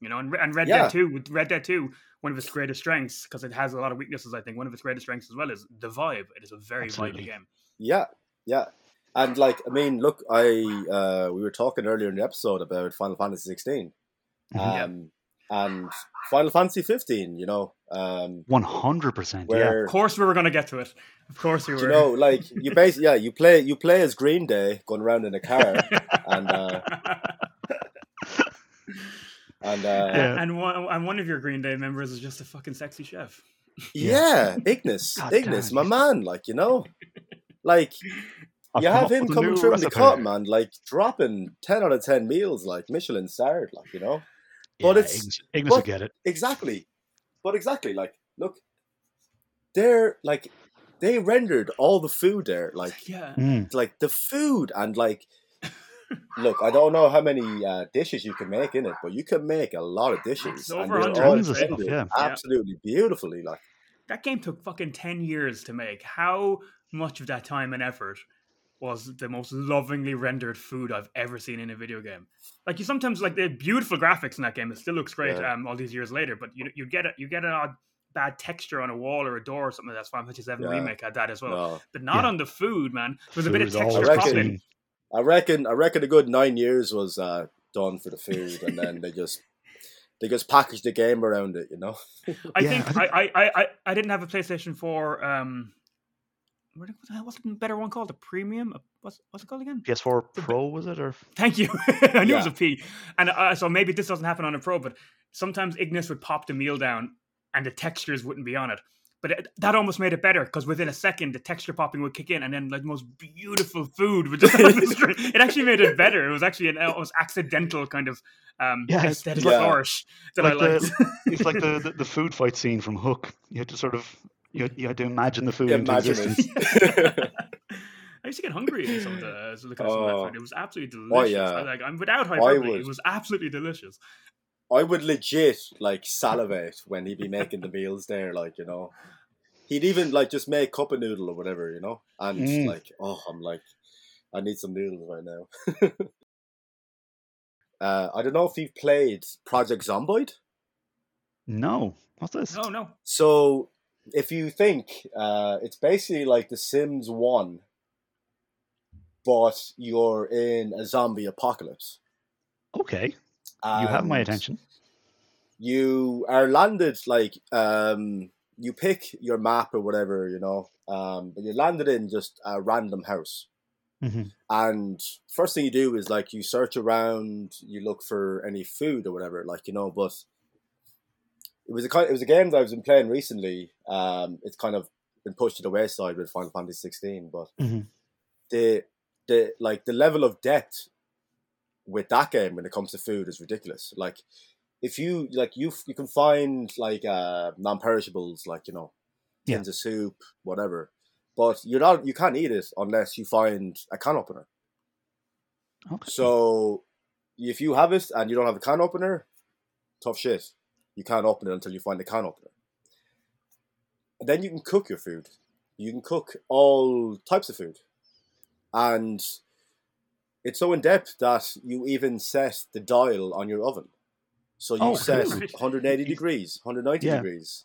You know, and, and Red Yeah. Dead Two, with Red Dead Two, one of its greatest strengths because it has a lot of weaknesses. I think one of its greatest strengths as well is the vibe. It is a very Absolutely. vibey game. Yeah, yeah. And like, I mean, look, I uh, we were talking earlier in the episode about Final Fantasy 16, Mhm. um, and Final Fantasy 15. You know, um, One hundred percent. Yeah. Of course, we were going to get to it. Of course, we were. you know, like you basically, yeah, you play you play as Green Day going around in a car, and uh, and uh, Yeah. and one and one of your Green Day members is just a fucking sexy chef. yeah, Ignis, God Ignis, damn my man, like you know, like I've you have him coming new through in the recipe. cut, man, like dropping ten out of ten meals, like Michelin starred, like you know. But Yeah, it's- Ignis, Ignis but- will get it. Exactly. But exactly, like, look, they're like they rendered all the food there, like Yeah. Mm. like the food and like look, I don't know how many uh, dishes you can make in it, but you can make a lot of dishes. It's over they're 100, all Tons of stuff, yeah. Absolutely beautifully. Like That game took fucking 10 years to make. How much of that time and effort was the most lovingly rendered food I've ever seen in a video game? Like you sometimes like the beautiful graphics in that game, it still looks great Yeah. um, all these years later, but you you get a, you get an odd bad texture on a wall or a door or something that's Final Fantasy 7 Yeah. remake had that as well. no. But not Yeah. on the food, man. There was a bit of texture always popping. Key. I reckon I reckon a good nine years was uh, done for the food and then they just they just packaged the game around it, you know? I Yeah, think I I, I, I, I, I didn't have a PlayStation 4. Um, what what the what's the better one called? A premium? A- What's, what's it called again? PS4 Pro was it or Thank you. I knew it was a P. And uh, so maybe this doesn't happen on a Pro, but sometimes Ignis would pop the meal down and the textures wouldn't be on it. But it, that almost made it better because within a second the texture popping would kick in, and then like the most beautiful food would just on the screen. It actually made it better. It was actually an almost accidental kind of um, Yeah, it's aesthetic like- flourish that like I liked. the- it's like the, the the food fight scene from Hook. You had to sort of you had, you had to imagine the food into Imagine existence. it. I used to get hungry in some of the uh, looking at some of that Oh. food. It was absolutely delicious. Oh, delicious. yeah. I, like I'm without hyperbole. would- It was absolutely delicious. I would legit like salivate when he'd be making the meals there, like you know. He'd even like just make cup of noodle or whatever, you know, and Mm. like, oh, I'm like, I need some noodles right now. uh, I don't know if you've played Project Zomboid. No, what's this? No, no. So, if you think, uh, it's basically like The Sims One, but you're in a zombie apocalypse. Okay, you have my attention. you are landed like um you pick your map or whatever you know um but you landed in just a random house hmm and first thing you do is like you search around you look for any food or whatever like you know but it was a kind it was a game that I've been playing recently um it's kind of been pushed to the wayside with Final Fantasy 16 but Mhm. the the like the level of depth with that game when it comes to food is ridiculous. Like if you like you you can find like uh non-perishables like you know Yeah. of soup whatever but you're not you can't eat it unless you find a can opener. Okay. so if you have it and you don't have a can opener tough shit. You can't open it until you find a can opener. And then you can cook your food. You can cook all types of food. And it's so in depth that you even set the dial on your oven so you Oh, set cool. 180 degrees 190 Yeah. degrees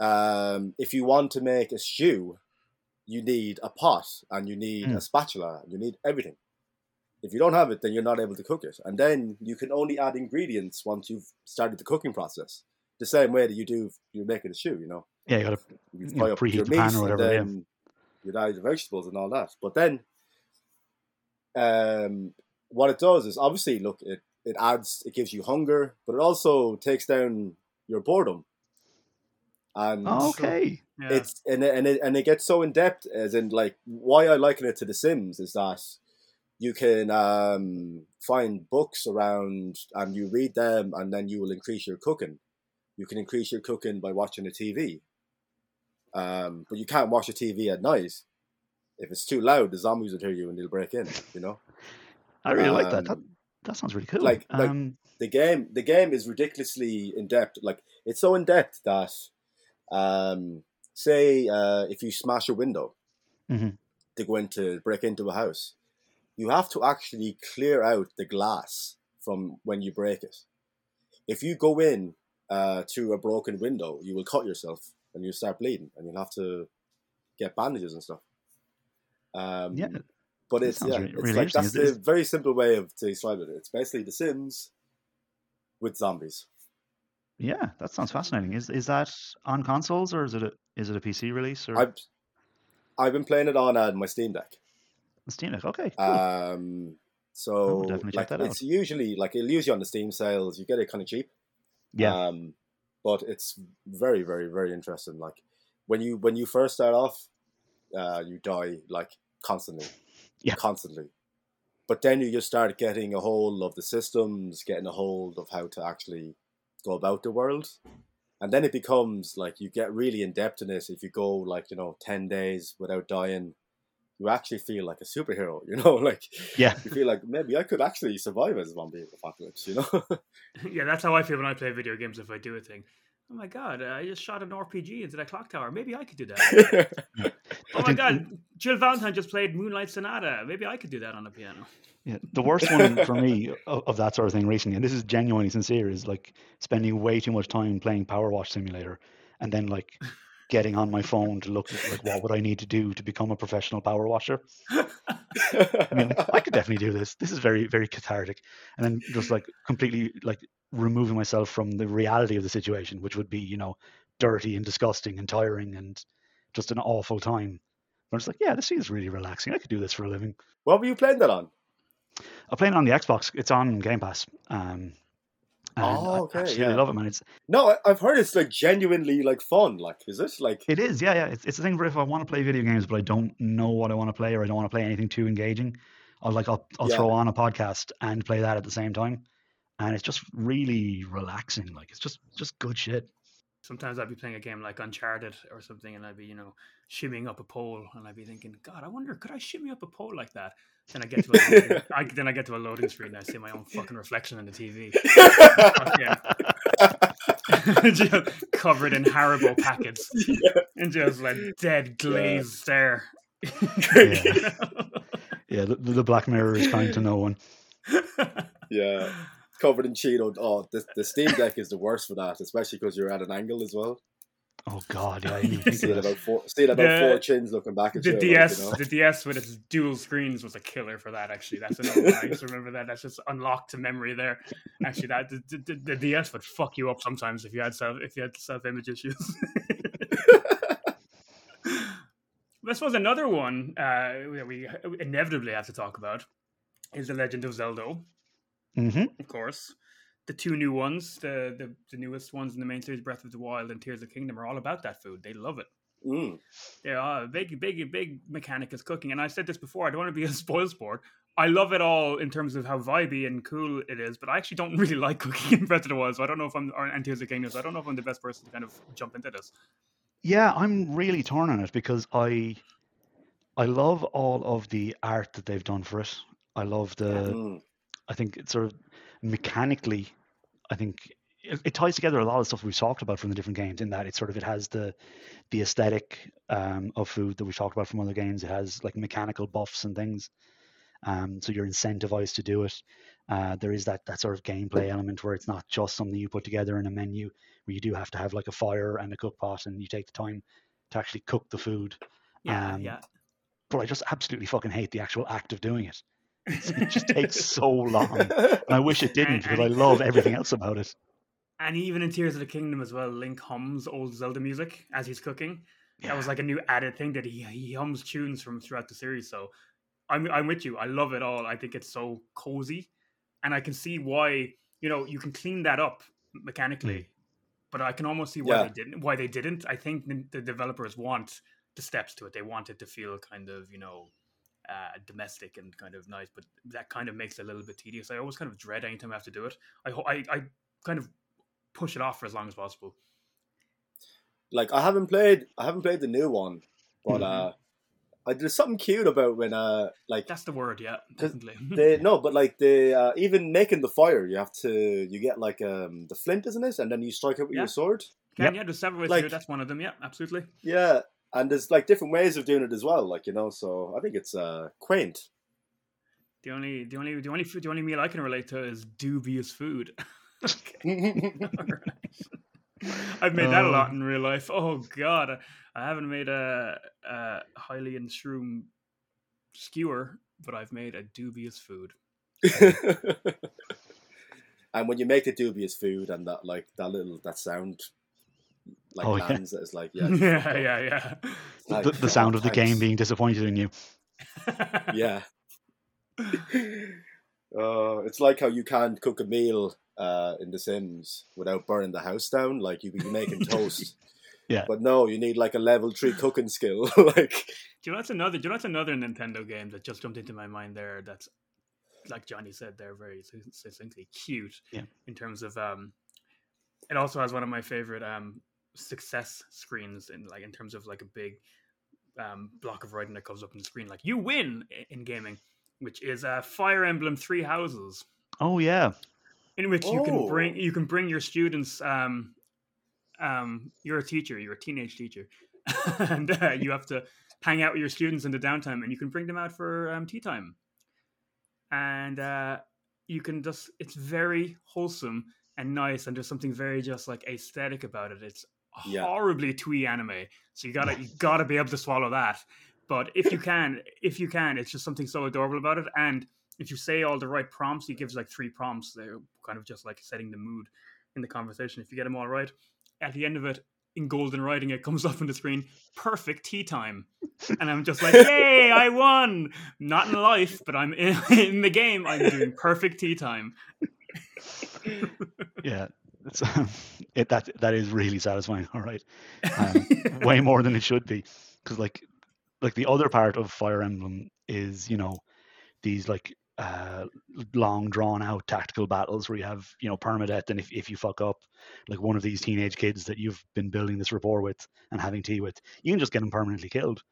um, if you want to make a stew you need a pot and you need Mm. a spatula you need everything if you don't have it then you're not able to cook it and then you can only add ingredients once you've started the cooking process the same way that you do if you're making a stew you know Yeah, you got to you You know, preheat your the pan or whatever, yeah. and then you add the vegetables and all that. But then, um, what it does is obviously look it it adds it gives you hunger, but it also takes down your boredom. and Oh, okay. Yeah. it's and it, and it, and it gets so in depth as in like why I liken it to The Sims is that you can um, find books around and you read them and then you will increase your cooking. You can increase your cooking by watching the TV, um, but you can't watch the TV at night. If it's too loud, the zombies will hear you and they'll break in. You know. I really like that. that. Um, That sounds really cool. like- like- um, the game the game is ridiculously in depth. Like it's so in depth that um, say uh, if you smash a window Mhm. to go into break into a house, you have to actually clear out the glass from when you break it. If you go in uh, to a broken window, you will cut yourself and you start bleeding, and you'll have to get bandages and stuff. Um, yeah, but it's yeah, re- it's really like that's the very simple way of to describe it. It's basically The Sims with zombies. yeah, that sounds fascinating. Is is that on consoles or is it a is it a PC release or I've I've been playing it on uh, my Steam Deck. Steam Deck? Okay, cool. Um, so definitely check like it's usually like it'll use you on the Steam sales. You get it kind of cheap. yeah, Um, but it's very very very interesting. Like when you when you first start off, uh, you die like constantly, Yeah. constantly. But then you just start getting a hold of the systems, getting a hold of how to actually go about the world. And then it becomes like you get really in depth in it. If you go like, you know, 10 days without dying, you actually feel like a superhero, you know, like yeah. you feel like maybe I could actually survive as a zombie apocalypse, you know? yeah, that's how I feel when I play video games. If I do a thing, oh my god, uh, I just shot an RPG into that clock tower. Maybe I could do that. Oh my god, Jill Valentine just played Moonlight Sonata. Maybe I could do that on a piano. Yeah, the worst one for me of, of that sort of thing recently, and this is genuinely sincere, is like spending way too much time playing PowerWash Simulator, and then like getting on my phone to look at like what would I need to do to become a professional power washer. I mean, like, I could definitely do this. This is very very cathartic, and then just like completely like removing myself from the reality of the situation, which would be you know dirty and disgusting and tiring and just an awful time. I'm just like, yeah, this is really relaxing. I could do this for a living. what were you playing that on? I'm playing it on the Xbox. It's on Game Pass. Um, Oh, okay, I absolutely yeah. love it, man. It's No, I've heard it's like genuinely like fun. Like, is it like? it is, yeah, yeah. It's it's the thing where if I want to play video games, but I don't know what I want to play, or I don't want to play anything too engaging, I'll like I'll I'll Yeah. throw on a podcast and play that at the same time, and it's just really relaxing. Like it's just just good shit. Sometimes I'd be playing a game like Uncharted or something, and I'd be, you know, shimmying up a pole, and I'd be thinking, God, I wonder, could I shimmy up a pole like that? Then I get to a loading, I, then I get to a loading screen, and I see my own fucking reflection in the TV, just covered in Haribo packets, and just like dead glazed stare. Yeah. Yeah, the, the Black Mirror is kind to no one. yeah, covered in Cheeto. Oh, the, the Steam Deck is the worst for that, especially because you're at an angle as well. Oh God, yeah, I didn't See it about four, see it about The- four chins looking back at The you. like, DS, you know? the DS with its dual screens was a killer for that. Actually, that's another one. I just remember that. That's just unlocked to memory there. Actually, that the, the, the DS would fuck you up sometimes if you had self if you had self image issues. this was another one uh, that we inevitably have to talk about is the Legend of Zelda, hmm of course. The two new ones, the, the the newest ones in the main series, Breath of the Wild and Tears of the Kingdom, are all about that food. They love it. Mm. Yeah, big, big, big mechanic is cooking. And I said this before. I don't want to be a spoil sport. I love it all in terms of how vibey and cool it is, but I actually don't really like cooking in Breath of the Wild. So I don't know if I'm or and Tears of the Kingdom. So I don't know if I'm the best person to kind of jump into this. Yeah, I'm really torn on it because I I love all of the art that they've done for it. I love the Mm. I think it's sort of mechanically I think it, it ties together a lot of stuff we've talked about from the different games in that it sort of it has the the aesthetic um, of food that we've talked about from other games. It has like mechanical buffs and things. Um, so you're incentivized to do it. Uh, there is that that sort of gameplay element where it's not just something you put together in a menu where you do have to have like a fire and a cook pot and you take the time to actually cook the food. Yeah, Um, yeah. But I just absolutely fucking hate the actual act of doing it. It's, it just takes so long. And I wish it didn't because I love everything else about it. And even in Tears of the Kingdom as well, Link hums old Zelda music as he's cooking. That was like a new added thing that he he hums tunes from throughout the series. So I'm I'm with you. I love it all. I think it's so cozy, and I can see why you know you can clean that up mechanically hmm. but I can almost see why Yeah. they didn't. Why they didn't. I think the, the developers want the steps to it. They want it to feel kind of you know uh, domestic and kind of nice, but that kind of makes it a little bit tedious. I always kind of dread anytime I have to do it. I I, I kind of push it off for as long as possible. Like I haven't played, I haven't played the new one, but Mhm. uh, I, there's something cute about when uh, like That's the word, yeah, definitely. they no, but like they uh, even making the fire, you have to you get like um the flint, isn't it? And then you strike it with Yeah. your sword. Can, Yep. yeah, there's several ways to Like- do it. That's one of them. Yeah, absolutely. Yeah, and there's like different ways of doing it as well. Like you know, so I think it's uh quaint. The only, the only, the only, food, the only meal I can relate to is dubious food. I've made that a lot Oh. in real life. Oh God, I- I haven't made a, a Hylian shroom skewer, but I've made a dubious food. and when you make the dubious food and that like that little that sound like Oh, yeah. lands, it's like yeah, Yeah, yeah, yeah. like, the, the sound of the game being disappointed in you. yeah. Uh, it's like how you can't cook a meal uh, in The Sims without burning the house down. Like you could be making toast. Yeah. But no, you need like a level three cooking skill. like Do you know that's another? Do you know that's another Nintendo game that just jumped into my mind there? That's like Johnny said, they're very succinctly cute. Yeah. In terms of, um, it also has one of my favorite um success screens in like in terms of like a big um block of writing that comes up on the screen like you win in gaming, which is uh, Fire Emblem Three Houses. Oh yeah, in which you can bring Oh. you can bring your students um um you're a teacher you're a teenage teacher and uh, you have to hang out with your students in the downtime and you can bring them out for um, tea time and uh you can just it's very wholesome and nice and there's something very just like aesthetic about it it's Yeah. horribly twee anime so you gotta you gotta be able to swallow that but if you can if you can it's just something so adorable about it and if you say all the right prompts, he gives like three prompts. They're kind of just like setting the mood in the conversation. If you get them all right, at the end of it, in golden writing, it comes up on the screen, perfect tea time. And I'm just like, yay, I won! Not in life, but I'm in, in the game. I'm doing perfect tea time. yeah. It's, it that that is really satisfying. All right, um, way more than it should be, because like like the other part of Fire Emblem is you know these like uh, long drawn out tactical battles where you have you know permadeath, and if if you fuck up, like one of these teenage kids that you've been building this rapport with and having tea with, you can just get them permanently killed.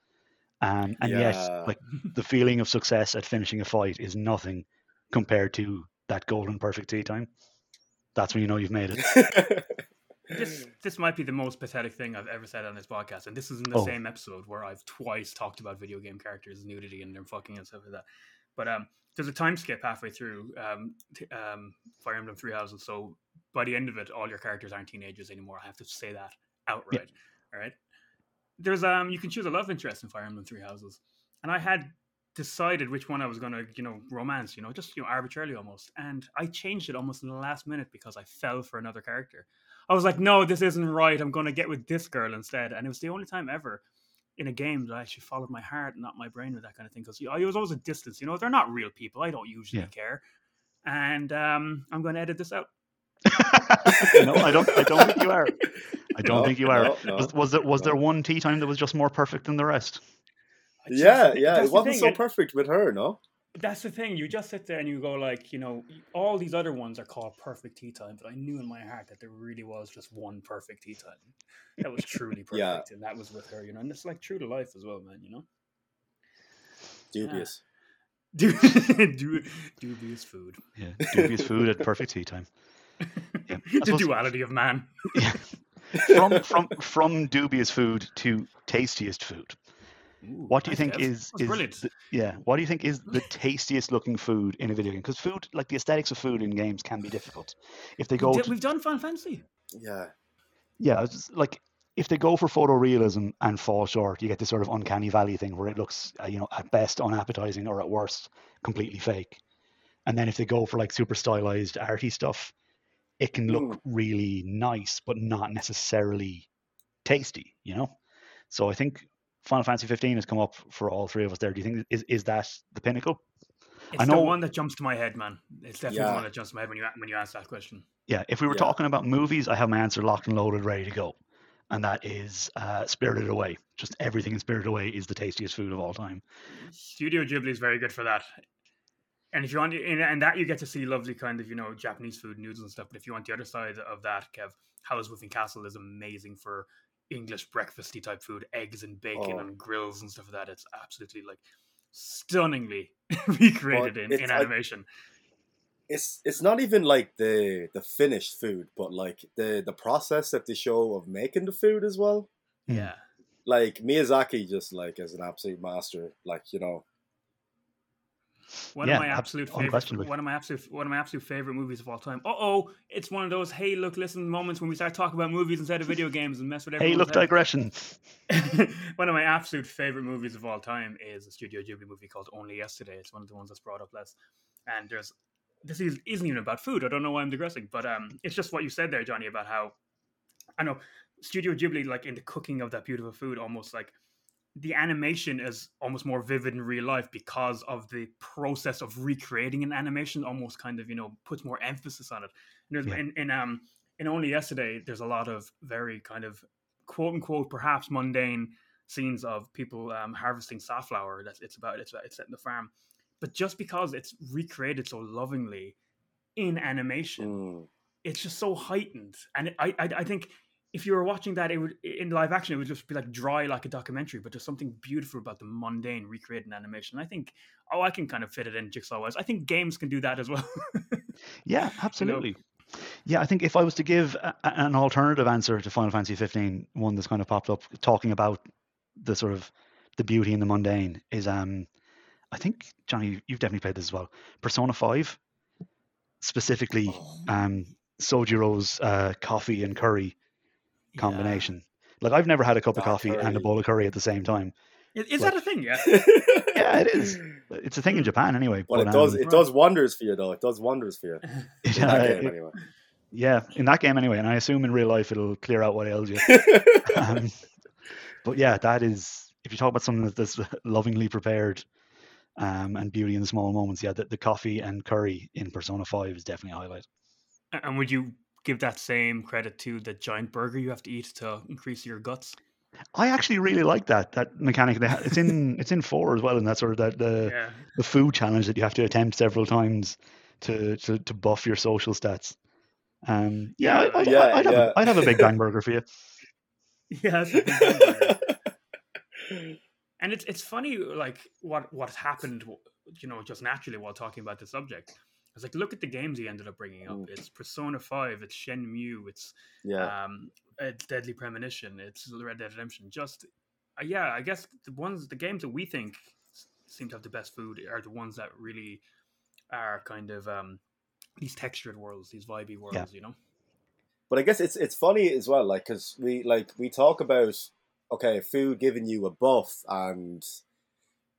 Um, and Yeah. yet, like the feeling of success at finishing a fight is nothing compared to that golden perfect tea time. That's when you know you've made it. This this might be the most pathetic thing I've ever said on this podcast, and this is in the Oh. same episode where I've twice talked about video game characters, nudity, and them fucking and stuff like that. But um, there's a time skip halfway through um, t- um, Fire Emblem Three Houses, so by the end of it, all your characters aren't teenagers anymore. I have to say that outright. All right. There's um, you can choose a love interest in Fire Emblem Three Houses, and I had decided which one I was gonna, you know, romance, you know, just you know, arbitrarily almost, and I changed it almost in the last minute because I fell for another character. I was like, no, this isn't right. I'm going to get with this girl instead. And it was the only time ever in a game that I actually followed my heart, not my brain with that kind of thing. Because I was always a distance. You know, they're not real people. I don't usually Yeah. care. And um, I'm going to edit this out. no, I don't. I don't think you are. I don't No, think you are. no, no, was, was there was there one tea time that was just more perfect than the rest? I just- yeah, yeah. It wasn't thing, so perfect with her, no? That's the thing. You just sit there and you go like, you know, all these other ones are called perfect tea time, but I knew in my heart that there really was just one perfect tea time. That was truly perfect, Yeah. and that was with her. You know, and it's like true to life as well, man. You know. Dubious. Du- du- dubious food. Yeah, dubious food at perfect tea time. Yeah. The suppose- duality of man. Yeah. From from from dubious food to tastiest food. What do you think Kev. is That's is brilliant? the- yeah? What do you think is the tastiest looking food in a video game? Because food, like the aesthetics of food in games, can be difficult. If they go, Di- to, We've done Final Fantasy. Yeah. yeah, it's just like if they go for photorealism and fall short, you get this sort of uncanny valley thing where it looks, uh, you know, at best unappetizing or at worst completely fake. And then if they go for like super stylized arty stuff, it can look really nice but not necessarily tasty, you know. So I think Final Fantasy 15 has come up for all three of us there. Do you think is is that the pinnacle? It's I know- the one that jumps to my head, man. It's definitely the one that jumps to my head when you when you ask that question. Yeah, if we were Yeah. talking about movies, I have my answer locked and loaded, ready to go, and that is uh, Spirited Away. Just everything in Spirited Away is the tastiest food of all time. Studio Ghibli is very good for that. And if you want, in, and that you get to see lovely kind of you know Japanese food, noodles and stuff. But if you want the other side of that, Kev, Howl's Moving Castle is amazing for English breakfasty type food, eggs and bacon Oh. and grills and stuff like that. It's absolutely like stunningly recreated in, it's in like- animation. it's it's not even like the the finished food, but like the the process that they show of making the food as well. Mm. Yeah. Like Miyazaki, just like as an absolute master, like you know, One Yeah, of my ab- absolute favorite, one of my absolute, one of my absolute favorite movies of all time. Uh oh, it's one of those hey look listen moments when we start talking about movies instead of video games and mess with Hey, everyone's look, head. digression. one of my absolute favorite movies of all time is a Studio Ghibli movie called Only Yesterday. It's one of the ones that's brought up less. And there's this is, isn't even about food. I don't know why I'm digressing, but um, it's just what you said there, Johnny, about how I know Studio Ghibli, like in the cooking of that beautiful food, almost like the animation is almost more vivid in real life because of the process of recreating an animation. Almost kind of you know puts more emphasis on it. And Yeah. in, in um in Only Yesterday, there's a lot of very kind of quote unquote perhaps mundane scenes of people um, harvesting safflower. That's it's about it's it's set in the farm, but just because it's recreated so lovingly in animation, mm, it's just so heightened. And I, I I think if you were watching that, it would in live action, it would just be like dry like a documentary. But there's something beautiful about the mundane recreated in animation. I think oh, I can kind of fit it in jigsaw wise. I think games can do that as well. Yeah, absolutely. Yeah, I think if I was to give a, an alternative answer to Final Fantasy 15, one that's kind of popped up talking about the sort of the beauty and the mundane is um I think Johnny you've definitely played this as well. Persona 5 specifically oh, um Sojiro's uh, coffee and curry Yeah. combination. Like I've never had a cup of Dark coffee and a bowl of curry at the same time. Is, is that a thing? Yeah. Yeah, it is. It's a thing in Japan anyway. Well, but, it does um, it does wonders for you though. It does wonders for you. In yeah, that game, it- anyway. yeah, in that game anyway, and I assume in real life it'll clear out what ails you. um, but yeah, that is if you talk about something that's lovingly prepared um, and beauty in the small moments. Yeah, the, the coffee and curry in Persona Five is definitely a highlight. And would you give that same credit to the giant burger you have to eat to increase your guts? I actually really like that that mechanic. It's in it's in four as well, and that sort of that the Yeah. the food challenge that you have to attempt several times to to, to buff your social stats. Um, yeah, I, I'd, Yeah, I'd, have yeah. A, I'd have a Big Bang Burger for you. Yeah. that's a big burger. and it's it's funny like what what happened you know just naturally while talking about the subject it's like look at the games he ended up bringing up Mm. it's persona 5 it's shenmue it's yeah. um it's deadly premonition it's red dead redemption just uh, yeah i guess the ones the games that we think seem to have the best food are the ones that really are kind of um these textured worlds these vibey worlds you know But I guess it's it's funny as well, like because we like we talk about okay, food giving you a buff and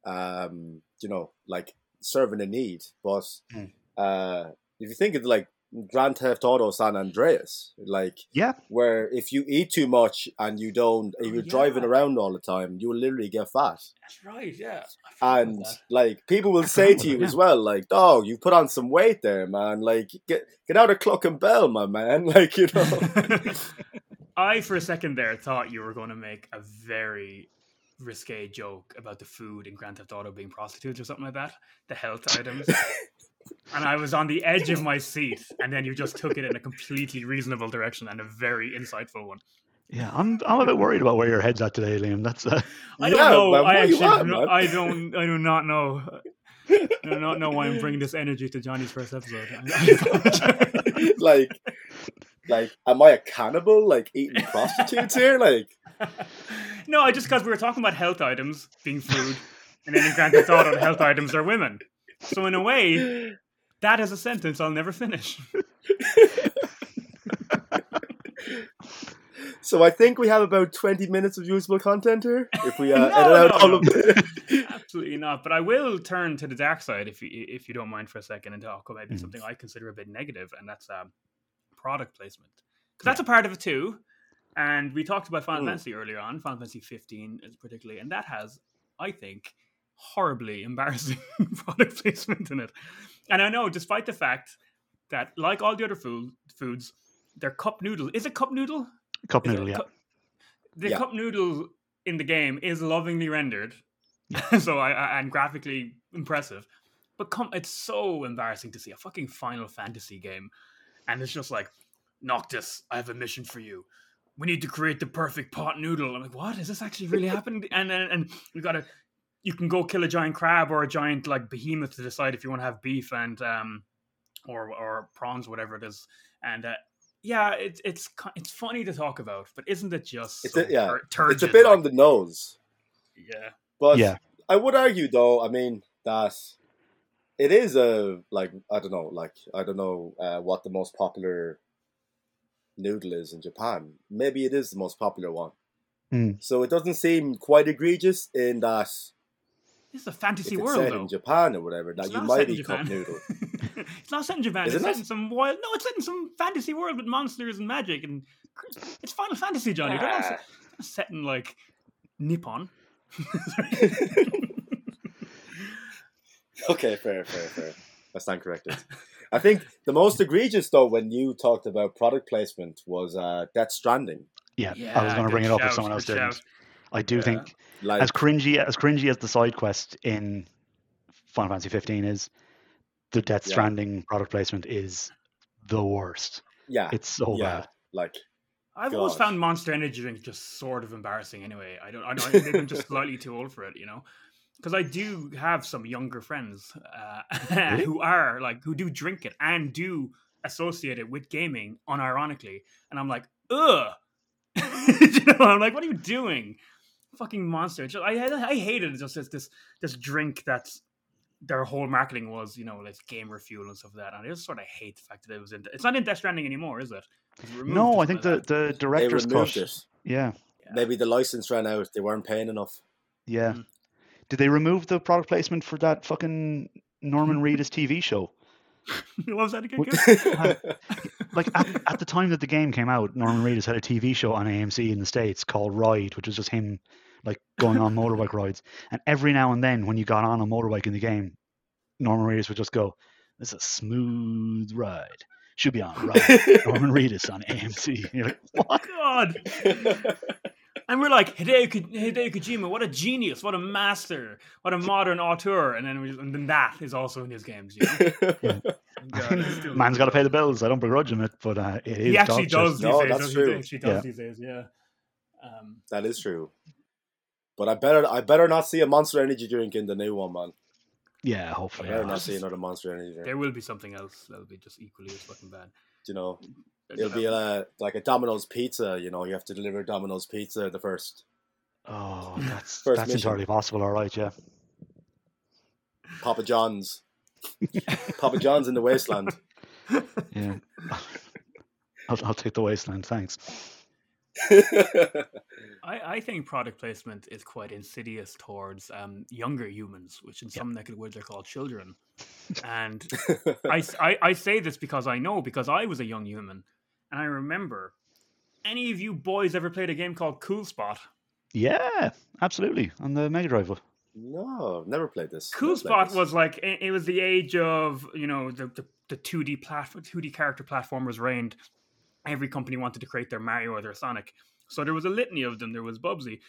um, you know, like serving a need. But Mm. Uh, if you think of like Grand Theft Auto San Andreas, like Yeah, where if you eat too much and you don't, if Oh, you're driving around all the time, you will literally get fat. that's right yeah I forgot about And like people will say to you about as well, like, "Dog, you put on some weight there, man. Like, get get out of Cluckin' Bell, my man. Like, you know." I, for a second there, thought you were going to make a very risque joke about the food in Grand Theft Auto being prostitutes or something like that, the health items. And I was on the edge of my seat, and then you just took it in a completely reasonable direction and a very insightful one. yeah. I'm I'm a bit worried about where your head's at today, Liam. That's uh, I don't know. man, I actually, at, do not- man? I don't. I do not know. I do not know why I'm bringing this energy to Johnny's first episode. Like, like, am I a cannibal? Like eating prostitutes here? Like, no, I just because we were talking about health items being food, and then in Grand Theft Auto, the health items are women. So in a way, that is a sentence I'll never finish. so I think we have about twenty minutes of usable content here. If we uh, No, edit out no, all of the, Absolutely not. But I will turn to the dark side if you if you don't mind for a second and talk about maybe Mhm. something I consider a bit negative, and that's um, product placement because that's a part of it too. And we talked about Final Mm. Fantasy earlier on, Final Fantasy 15 is particularly, and that has, I think, horribly embarrassing product placement in it. And I know, despite the fact that, like all the other food foods. Their cup noodle is it cup noodle? Cup Is noodle, yeah. cup- the Yeah. cup noodle in the game is lovingly rendered, so I, I and graphically impressive. But come, it's so embarrassing to see a fucking Final Fantasy game, and it's just like, Noctis, I have a mission for you. We need to create the perfect pot noodle. I'm like, what is this actually really happening? And and, and you gotta, you can go kill a giant crab or a giant like behemoth to decide if you want to have beef and um, or or prawns, whatever it is. And uh, yeah, it's it's it's funny to talk about, but isn't it just It's so a- yeah, tur- it's a bit like- on the nose. yeah. But Yeah. I would argue, though, I mean that it is a like I don't know, like I don't know uh, what the most popular noodle is in Japan. Maybe it is the most popular one. Hmm. So it doesn't seem quite egregious in that This is a if fantasy it's world, set though. in Japan or whatever, that It's you not might eat cup noodle. it's not set in Japan. Is it's it set not? in some wild. No, it's set in some fantasy world with monsters and magic, and it's Final Fantasy, Johnny. They're not Ah. set, set in like Nippon. Okay, fair, fair, fair. I stand corrected. I think the most egregious though when you talked about product placement was uh, Death Stranding. Yeah, I was going to bring it up if someone else didn't. shout. I do Yeah. think Like as cringy as cringy as the side quest in Final Fantasy 15 is, the Death Yeah. Stranding product placement is the worst. yeah, It's so yeah, bad. like I've always found Monster Energy drink just sort of embarrassing. Anyway, I don't. I know I think I'm just slightly too old for it, you know. Because I do have some younger friends uh, Really? who are like who do drink it and do associate it with gaming, unironically, and I'm like, ugh. you know, I'm like, what are you doing? Fucking monster! Just- I I hated it. Just this this this drink that their whole marketing was, you know, like gamer fuel and stuff like that. And I just sort of hate the fact that it was in. It's not in Death Stranding anymore, is it? It's No, or I think the, like that. the they director's removed cut. it. Yeah, Yeah. Maybe the license ran out. They weren't paying enough. yeah. Mm. Did they remove the product placement for that fucking Norman Reedus TV show? what was that again? What- Kev? Like at, at the time that the game came out, Norman Reedus had a TV show on AMC in the States called Ride, which was just him like going on motorbike rides. And every now and then when you got on a motorbike in the game, Norman Reedus would just go, This is a smooth ride. Should be on ride. Norman Reedus on AMC. And you're like, what? God. And we're like Hideo, Ko- Hideo Kojima, what a genius, what a master, what a modern auteur, and then we, and then that is also in his games. You know? God, still- Man's got to pay the bills. I don't begrudge him it, but uh, it is. He actually does shit. these No, days. that's true. He actually does Yeah. these days. Yeah. Um, that is true. But I better I better not see a Monster Energy drink in the new one, man. Yeah, hopefully. I hopefully. better yeah. not see another Monster Energy drink. there will be something else that'll be just equally as fucking bad. You know, it'll be uh, like a Domino's pizza. You know, you have to deliver Domino's pizza the first. Oh, that's First that's mission. entirely possible. All right, yeah. Papa John's. Papa John's in the wasteland. Yeah. I'll, I'll take the wasteland. Thanks. I, I think product placement is quite insidious towards um, younger humans, which in some neck of the woods are called children. And I I say this because I know, because I was a young human. And I remember, any of you boys ever played a game called Cool Spot? Yeah, absolutely. On the Mega Drive. no, never played this. Cool Never Spot this. was like, it, it was the age of, you know, the, the, the 2D platform, 2D character platformers reigned. Every company wanted to create their Mario or their Sonic. So there was a litany of them. There was Bubsy.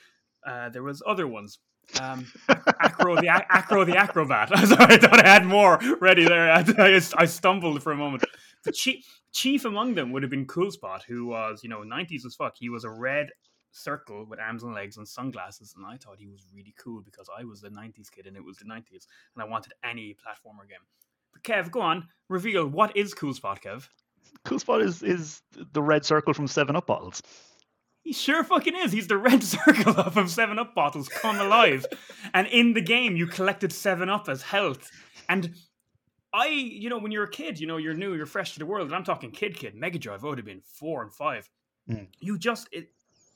Uh, there was other ones. Um, Aero the Aero the Acrobat. Sorry, I thought I had more ready there. I, I, I stumbled for a moment. The chief, chief among them would have been Cool Spot, who was you know 90s as fuck. He was a red circle with arms and legs and sunglasses, and I thought he was really cool because I was the 90s kid and it was the 90s, and I wanted any platformer game. But Kev, go on, reveal what is Cool Spot, Kev. Cool Spot is is the red circle from Seven Up bottles. He sure fucking is. He's the red circle up of Seven Up bottles come alive, and in the game you collected Seven Up as health. And I, you know, when you're a kid, you know, you're new, you're fresh to the world, and I'm talking kid, kid. Mega Drive I would have been four and five. Mm. You just it,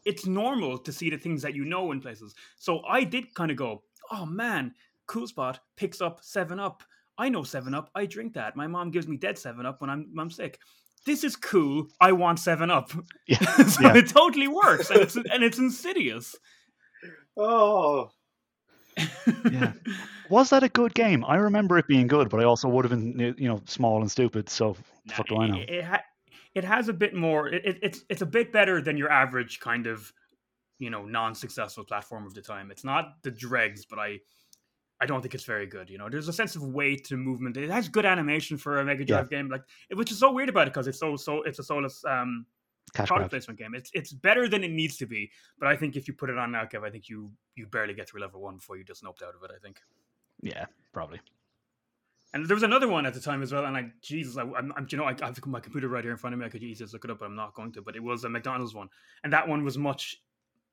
it's normal to see the things that you know in places. So I did kind of go, oh man, Cool Spot picks up Seven Up. I know Seven Up. I drink that. My mom gives me dead Seven Up when I'm I'm sick. This is cool. I want Seven Up. Yeah, so Yeah. it totally works, and it's and it's insidious. Oh, Yeah. Was that a good game? I remember it being good, but I also would have been you know small and stupid. So Nah, fuck do I know? It, it, ha- it has a bit more. It, it, it's it's a bit better than your average kind of you know non-successful platform of the time. It's not the dregs, but I I don't think it's very good. You know, there's a sense of weight to movement. It has good animation for a Mega Drive game, like which is so weird about it because it's so so it's a soulless um, Cash product grab. placement game. It's it's better than it needs to be, but I think if you put it on now, Kev, I think you you barely get through level one before you just noped out of it. I think. Yeah, probably. And there was another one at the time as well, and like Jesus, I, I'm, I'm you know I, I have my computer right here in front of me. I could easily just look it up, but I'm not going to. But it was a McDonald's one, and that one was much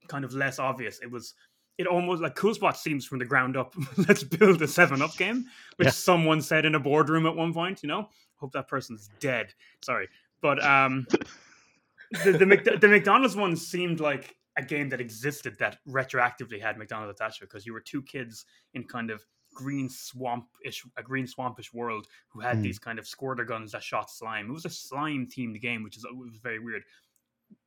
kind of less obvious. It was it almost like Cool Spot seems from the ground up. Let's build a Seven Up game, which Yeah. someone said in a boardroom at one point. You know, hope that person's dead. Sorry, but um, the the, Mc, the McDonald's one seemed like a game that existed that retroactively had McDonald's attached to it because you were two kids in kind of green swamp-ish a green swampish world who had Hmm. these kind of squirter guns that shot slime. It was a slime themed game, which is it was very weird.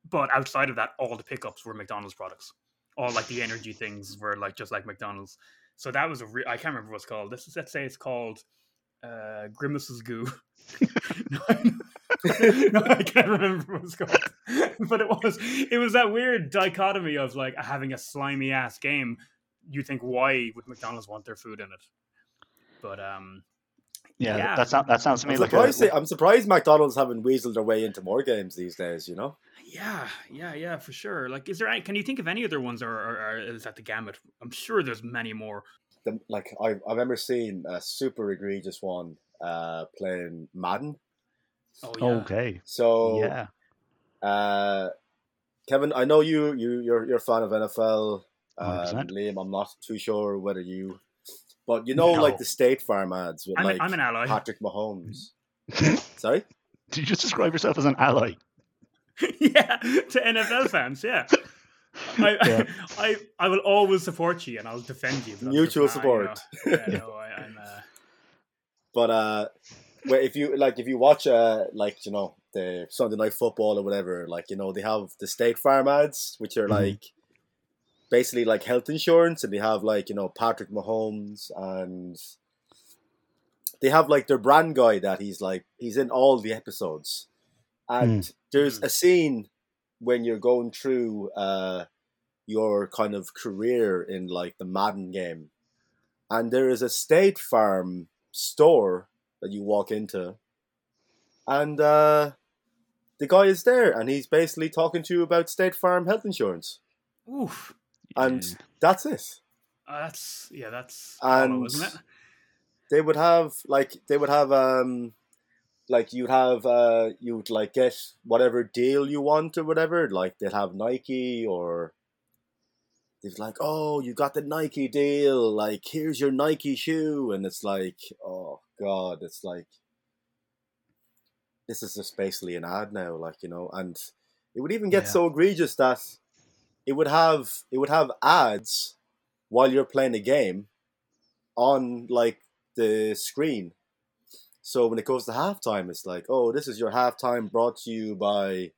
But outside of that, all the pickups were McDonald's products. All like the energy things were like just like McDonald's. So that was a re- I can't remember what's called. This is, let's say it's called uh, Grimace's Goo. no, no, I can't remember what it's called. but it was it was that weird dichotomy of like having a slimy ass game. You think why would McDonald's want their food in it? But um, Yeah, Yeah. That, sound, that sounds to me I'm like surprised, a, they, I'm surprised McDonald's haven't weaseled their way into more games these days. You know, yeah, yeah, yeah, for sure. Like, is there? Any, can you think of any other ones, or, or, or is that the gamut? I'm sure there's many more. the, like I, I remember seeing a super egregious one uh, playing Madden. Oh yeah, okay. So Yeah. Uh, Kevin, I know you you you're you're a fan of NFL. Um, 100%. Liam, I'm not too sure whether you, but you know, No. like the State Farm ads with I'm, like an, I'm an ally. Patrick Mahomes. Sorry, Did you just describe yourself as an ally? yeah, to NFL fans, yeah. I, Yeah. I I will always support you and I'll defend you. Mutual just- I, support. yeah, no, I, I'm. Uh, but uh, if you like if you watch uh like you know the Sunday Night Football or whatever, like you know they have the State Farm ads, which are Mhm. like basically like health insurance, and they have like you know Patrick Mahomes and they have like their brand guy that he's like he's in all the episodes, and there's Mhm. a scene when you're going through uh your kind of career in like the Madden game, and there is a State Farm store that you walk into, and uh, the guy is there, and he's basically talking to you about State Farm health insurance, oof. And Yeah. that's it. Uh, that's yeah, that's And- hollow, isn't it? They would have like they would have um like you'd have uh you'd like get whatever deal you want or whatever. Like they'd have Nike or they'd like, oh, you got the Nike deal. Like here's your Nike shoe, and it's like, oh god, it's like this is just basically an ad now. Like you know, and it would even get Yeah. so egregious that it would have it would have ads while you're playing a game on like the screen. So when it goes to halftime, it's like, oh, this is your halftime brought to you by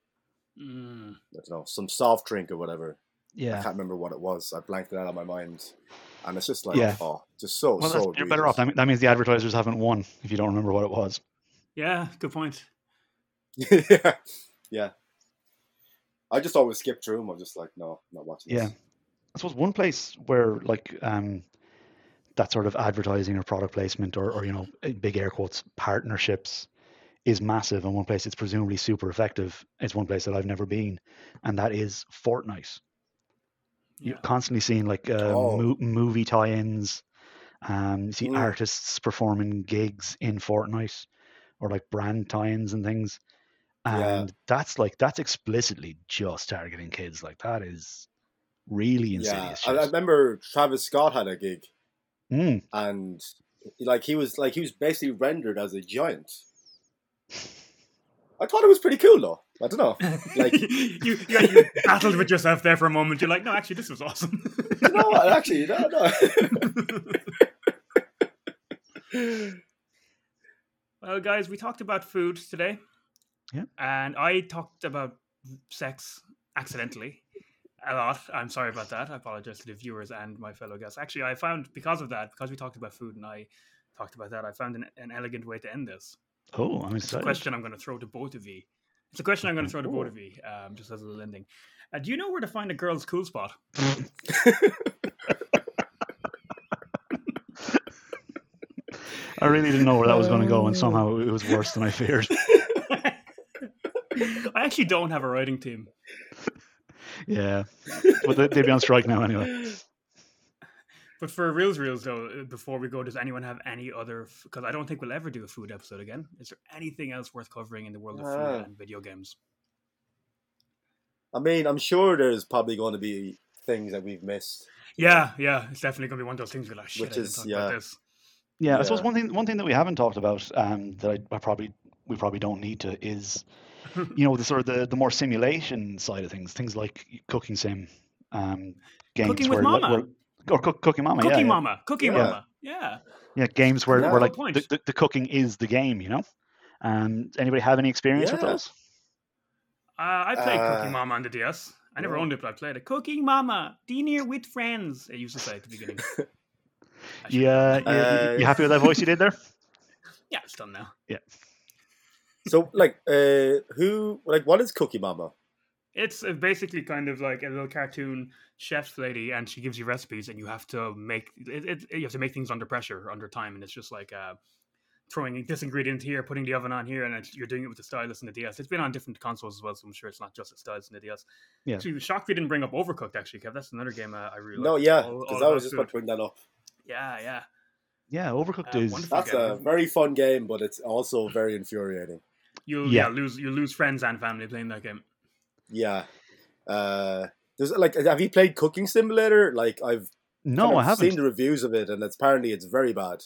Mm. I don't know some soft drink or whatever. Yeah, I can't remember what it was. I blanked it out of my mind, and it's just like, Yeah. oh, just so Well, so. you're better off. That, that means the advertisers haven't won if you don't remember what it was. Yeah, good point. yeah, yeah. I just always skip through them. I'm just like, no, not watching. Yeah. This. I suppose one place where like um, that sort of advertising or product placement or, or you know eh, big air quotes partnerships is massive, and one place it's presumably super effective. It's one place that I've never been, and that is Fortnite. You're constantly seeing like uh, Oh. mo- movie tie-ins. Um, you see Mm. artists performing gigs in Fortnite, or like brand tie-ins and things. Yeah. And that's like that's explicitly just targeting kids. Like that is really Yeah, insidious. I, I remember Travis Scott had a gig, Mm. and like he was like he was basically rendered as a giant. I thought it was pretty cool though. I don't know. Like- you, you, you battled with yourself there for a moment. You're like, no, actually, this was awesome. You know what? Actually, no, no. well, guys, we talked about food today. Yeah. And I talked about sex accidentally a lot. I'm sorry about that. I apologize to the viewers and my fellow guests. Actually, I found because of that, because we talked about food and I talked about that, I found an, an elegant way to end this. Oh, I'm It's a excited. question I'm going to throw to both of you. It's a question I'm going to throw to both of you, um, just as a little ending. Uh, do you know where to find a girl's cool spot? I really didn't know where that was going to go, and somehow it was worse than I feared. I actually don't have a writing team. Yeah, but they- they'd be on strike now anyway. But for reals, reals though, uh, before we go, does anyone have any other? Because I don't think we'll ever do a food episode again. Is there anything else worth covering in the world of food Ah. and video games? I mean, I'm sure there's probably going to be things that we've missed. Yeah, yeah, it's definitely gonna be one of those things. We're like, shit, Which I didn't is- talk yeah. about this. Yeah, I suppose one thing one thing that we haven't talked about um, that I, I probably we probably don't need to is you know the sort of the, the more simulation side of things, things like cooking sim, um, games Cooking with where, like, Mama. where- or cook, cooking mama, Cooking yeah, yeah. Mama, Cookie Yeah. Mama, yeah. yeah, games where, Yeah. where like the, the, the cooking is the game, you know. Um, anybody have any experience with those? Uh, I played Cookie Uh, Mama on the DS. I never yeah. owned it, but I played it. Cooking Mama, dinner with friends. It used to say at the beginning. I Yeah, you, Uh, you happy with that voice you did there? yeah, it's done now. So, like, uh, who, like, what is Cookie Mama? It's uh, basically kind of like a little cartoon chef lady, and she gives you recipes, and you have to make it, it, you have to make things under pressure, under time, and it's just like uh, throwing this ingredient here, putting the oven on here, and it's, you're doing it with the stylus and the DS. It's been on different consoles as well, so I'm sure it's not just the stylus and the DS. Yeah. Actually, shocked we didn't bring up Overcooked. Actually, Kev, that's another game uh, I really No, yeah, because all I was about just about to bring that up. Yeah, yeah. Yeah, Overcooked Uh, is. That's Okay. a very fun game, but it's also very infuriating. You'll Yeah. yeah. lose you lose friends and family playing that game. Yeah. Uh, there's like, have you played Cooking Simulator? Like, I've no, kind I haven't. seen the reviews of it, and it's apparently it's very bad.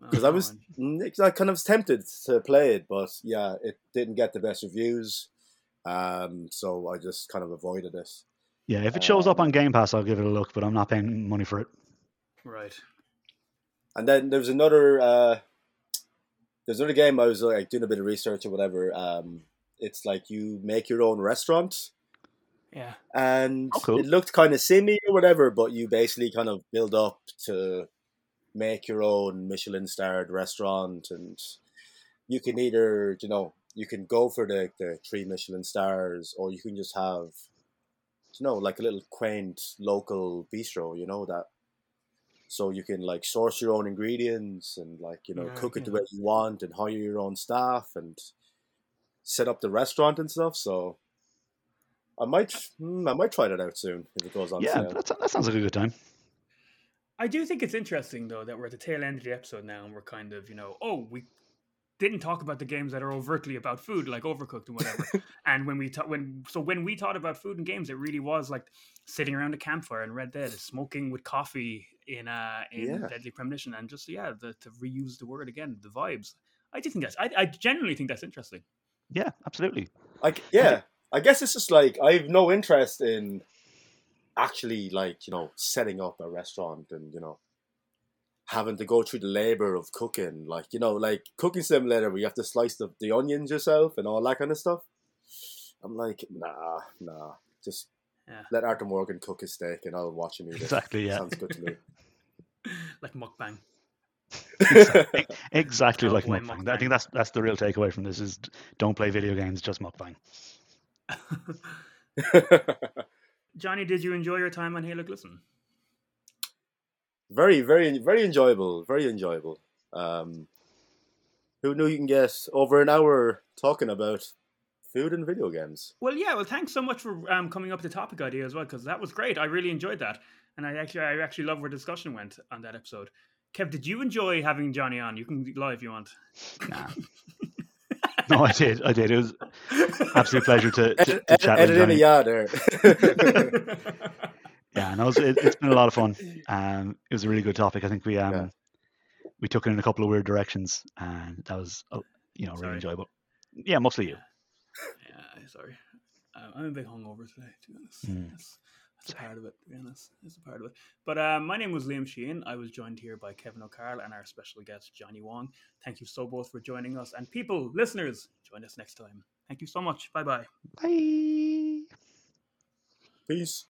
Because I Oh, was, and- mm, I kind of was tempted to play it, but yeah, it didn't get the best reviews. Um, so I just kind of avoided it. Yeah, if it shows up Um, on Game Pass, I'll give it a look, but I'm not paying money for it. right. And then there's another, uh, there's another game I was like doing a bit of research or whatever. Um, it's like you make your own restaurant. Yeah. and Oh, cool. it looked kind of simmy or whatever, but you basically kind of build up to make your own Michelin starred restaurant, and you can either you know you can go for the, the three Michelin stars, or you can just have you know like a little quaint local bistro, you know that. So you can like source your own ingredients and like you know Yeah, cook it the way you want and hire your own staff and set up the restaurant and stuff. So I might, hmm, I might try that out soon if it goes on Yeah, sale. that's, that sounds like a good time. I do think it's interesting though that we're at the tail end of the episode now, and we're kind of you know, oh, we didn't talk about the games that are overtly about food, like Overcooked and whatever. and when we ta- when so when we thought about food and games, it really was like sitting around a campfire in Red Dead, smoking with coffee in uh in Yeah. Deadly Premonition, and just yeah, the, to reuse the word again, the vibes. I do think that's I, I genuinely think that's interesting. Yeah, absolutely. Like, yeah, I guess it's just like I have no interest in actually like you know setting up a restaurant and you know having to go through the labor of cooking. Like you know, like cooking simulator where you have to slice the, the onions yourself and all that kind of stuff. I'm like, nah, nah, just Yeah. let Arthur Morgan cook his steak and I'll watch him eat it. Exactly, yeah. Sounds good to me. like mukbang. exactly, exactly like Cowboy mukbang. I think that's that's the real takeaway from this is don't play video games, just mukbang. Johnny, did you enjoy your time on Halo Glisten? Very, very, very enjoyable. Very enjoyable. Um, who knew you can get over an hour talking about food and video games? Well, yeah. Well, thanks so much for um, coming up with the topic idea as well, because that was great. I really enjoyed that, and I actually, I actually love where discussion went on that episode. Kev, did you enjoy having Johnny on? You can lie if you want. Nah. no, I did. I did. It was absolute pleasure to, to, Edit, to chat with edit in a Johnny. yeah there. Yeah, no, it was, it, it's been a lot of fun. Um, it was a really good topic. I think we um Yeah. we took it in a couple of weird directions, and that was uh, you know really Sorry. enjoyable. Yeah, mostly you. yeah, sorry. Um, I'm a bit hungover today, to be honest. Mm. That's, that's a part of it, to be honest. That's a part of it. But uh, my name was Liam Sheehan. I was joined here by Kevin O'Carroll and our special guest, Johnny Wong. Thank you so both for joining us. And people, listeners, join us next time. Thank you so much. Bye bye. Bye. Peace.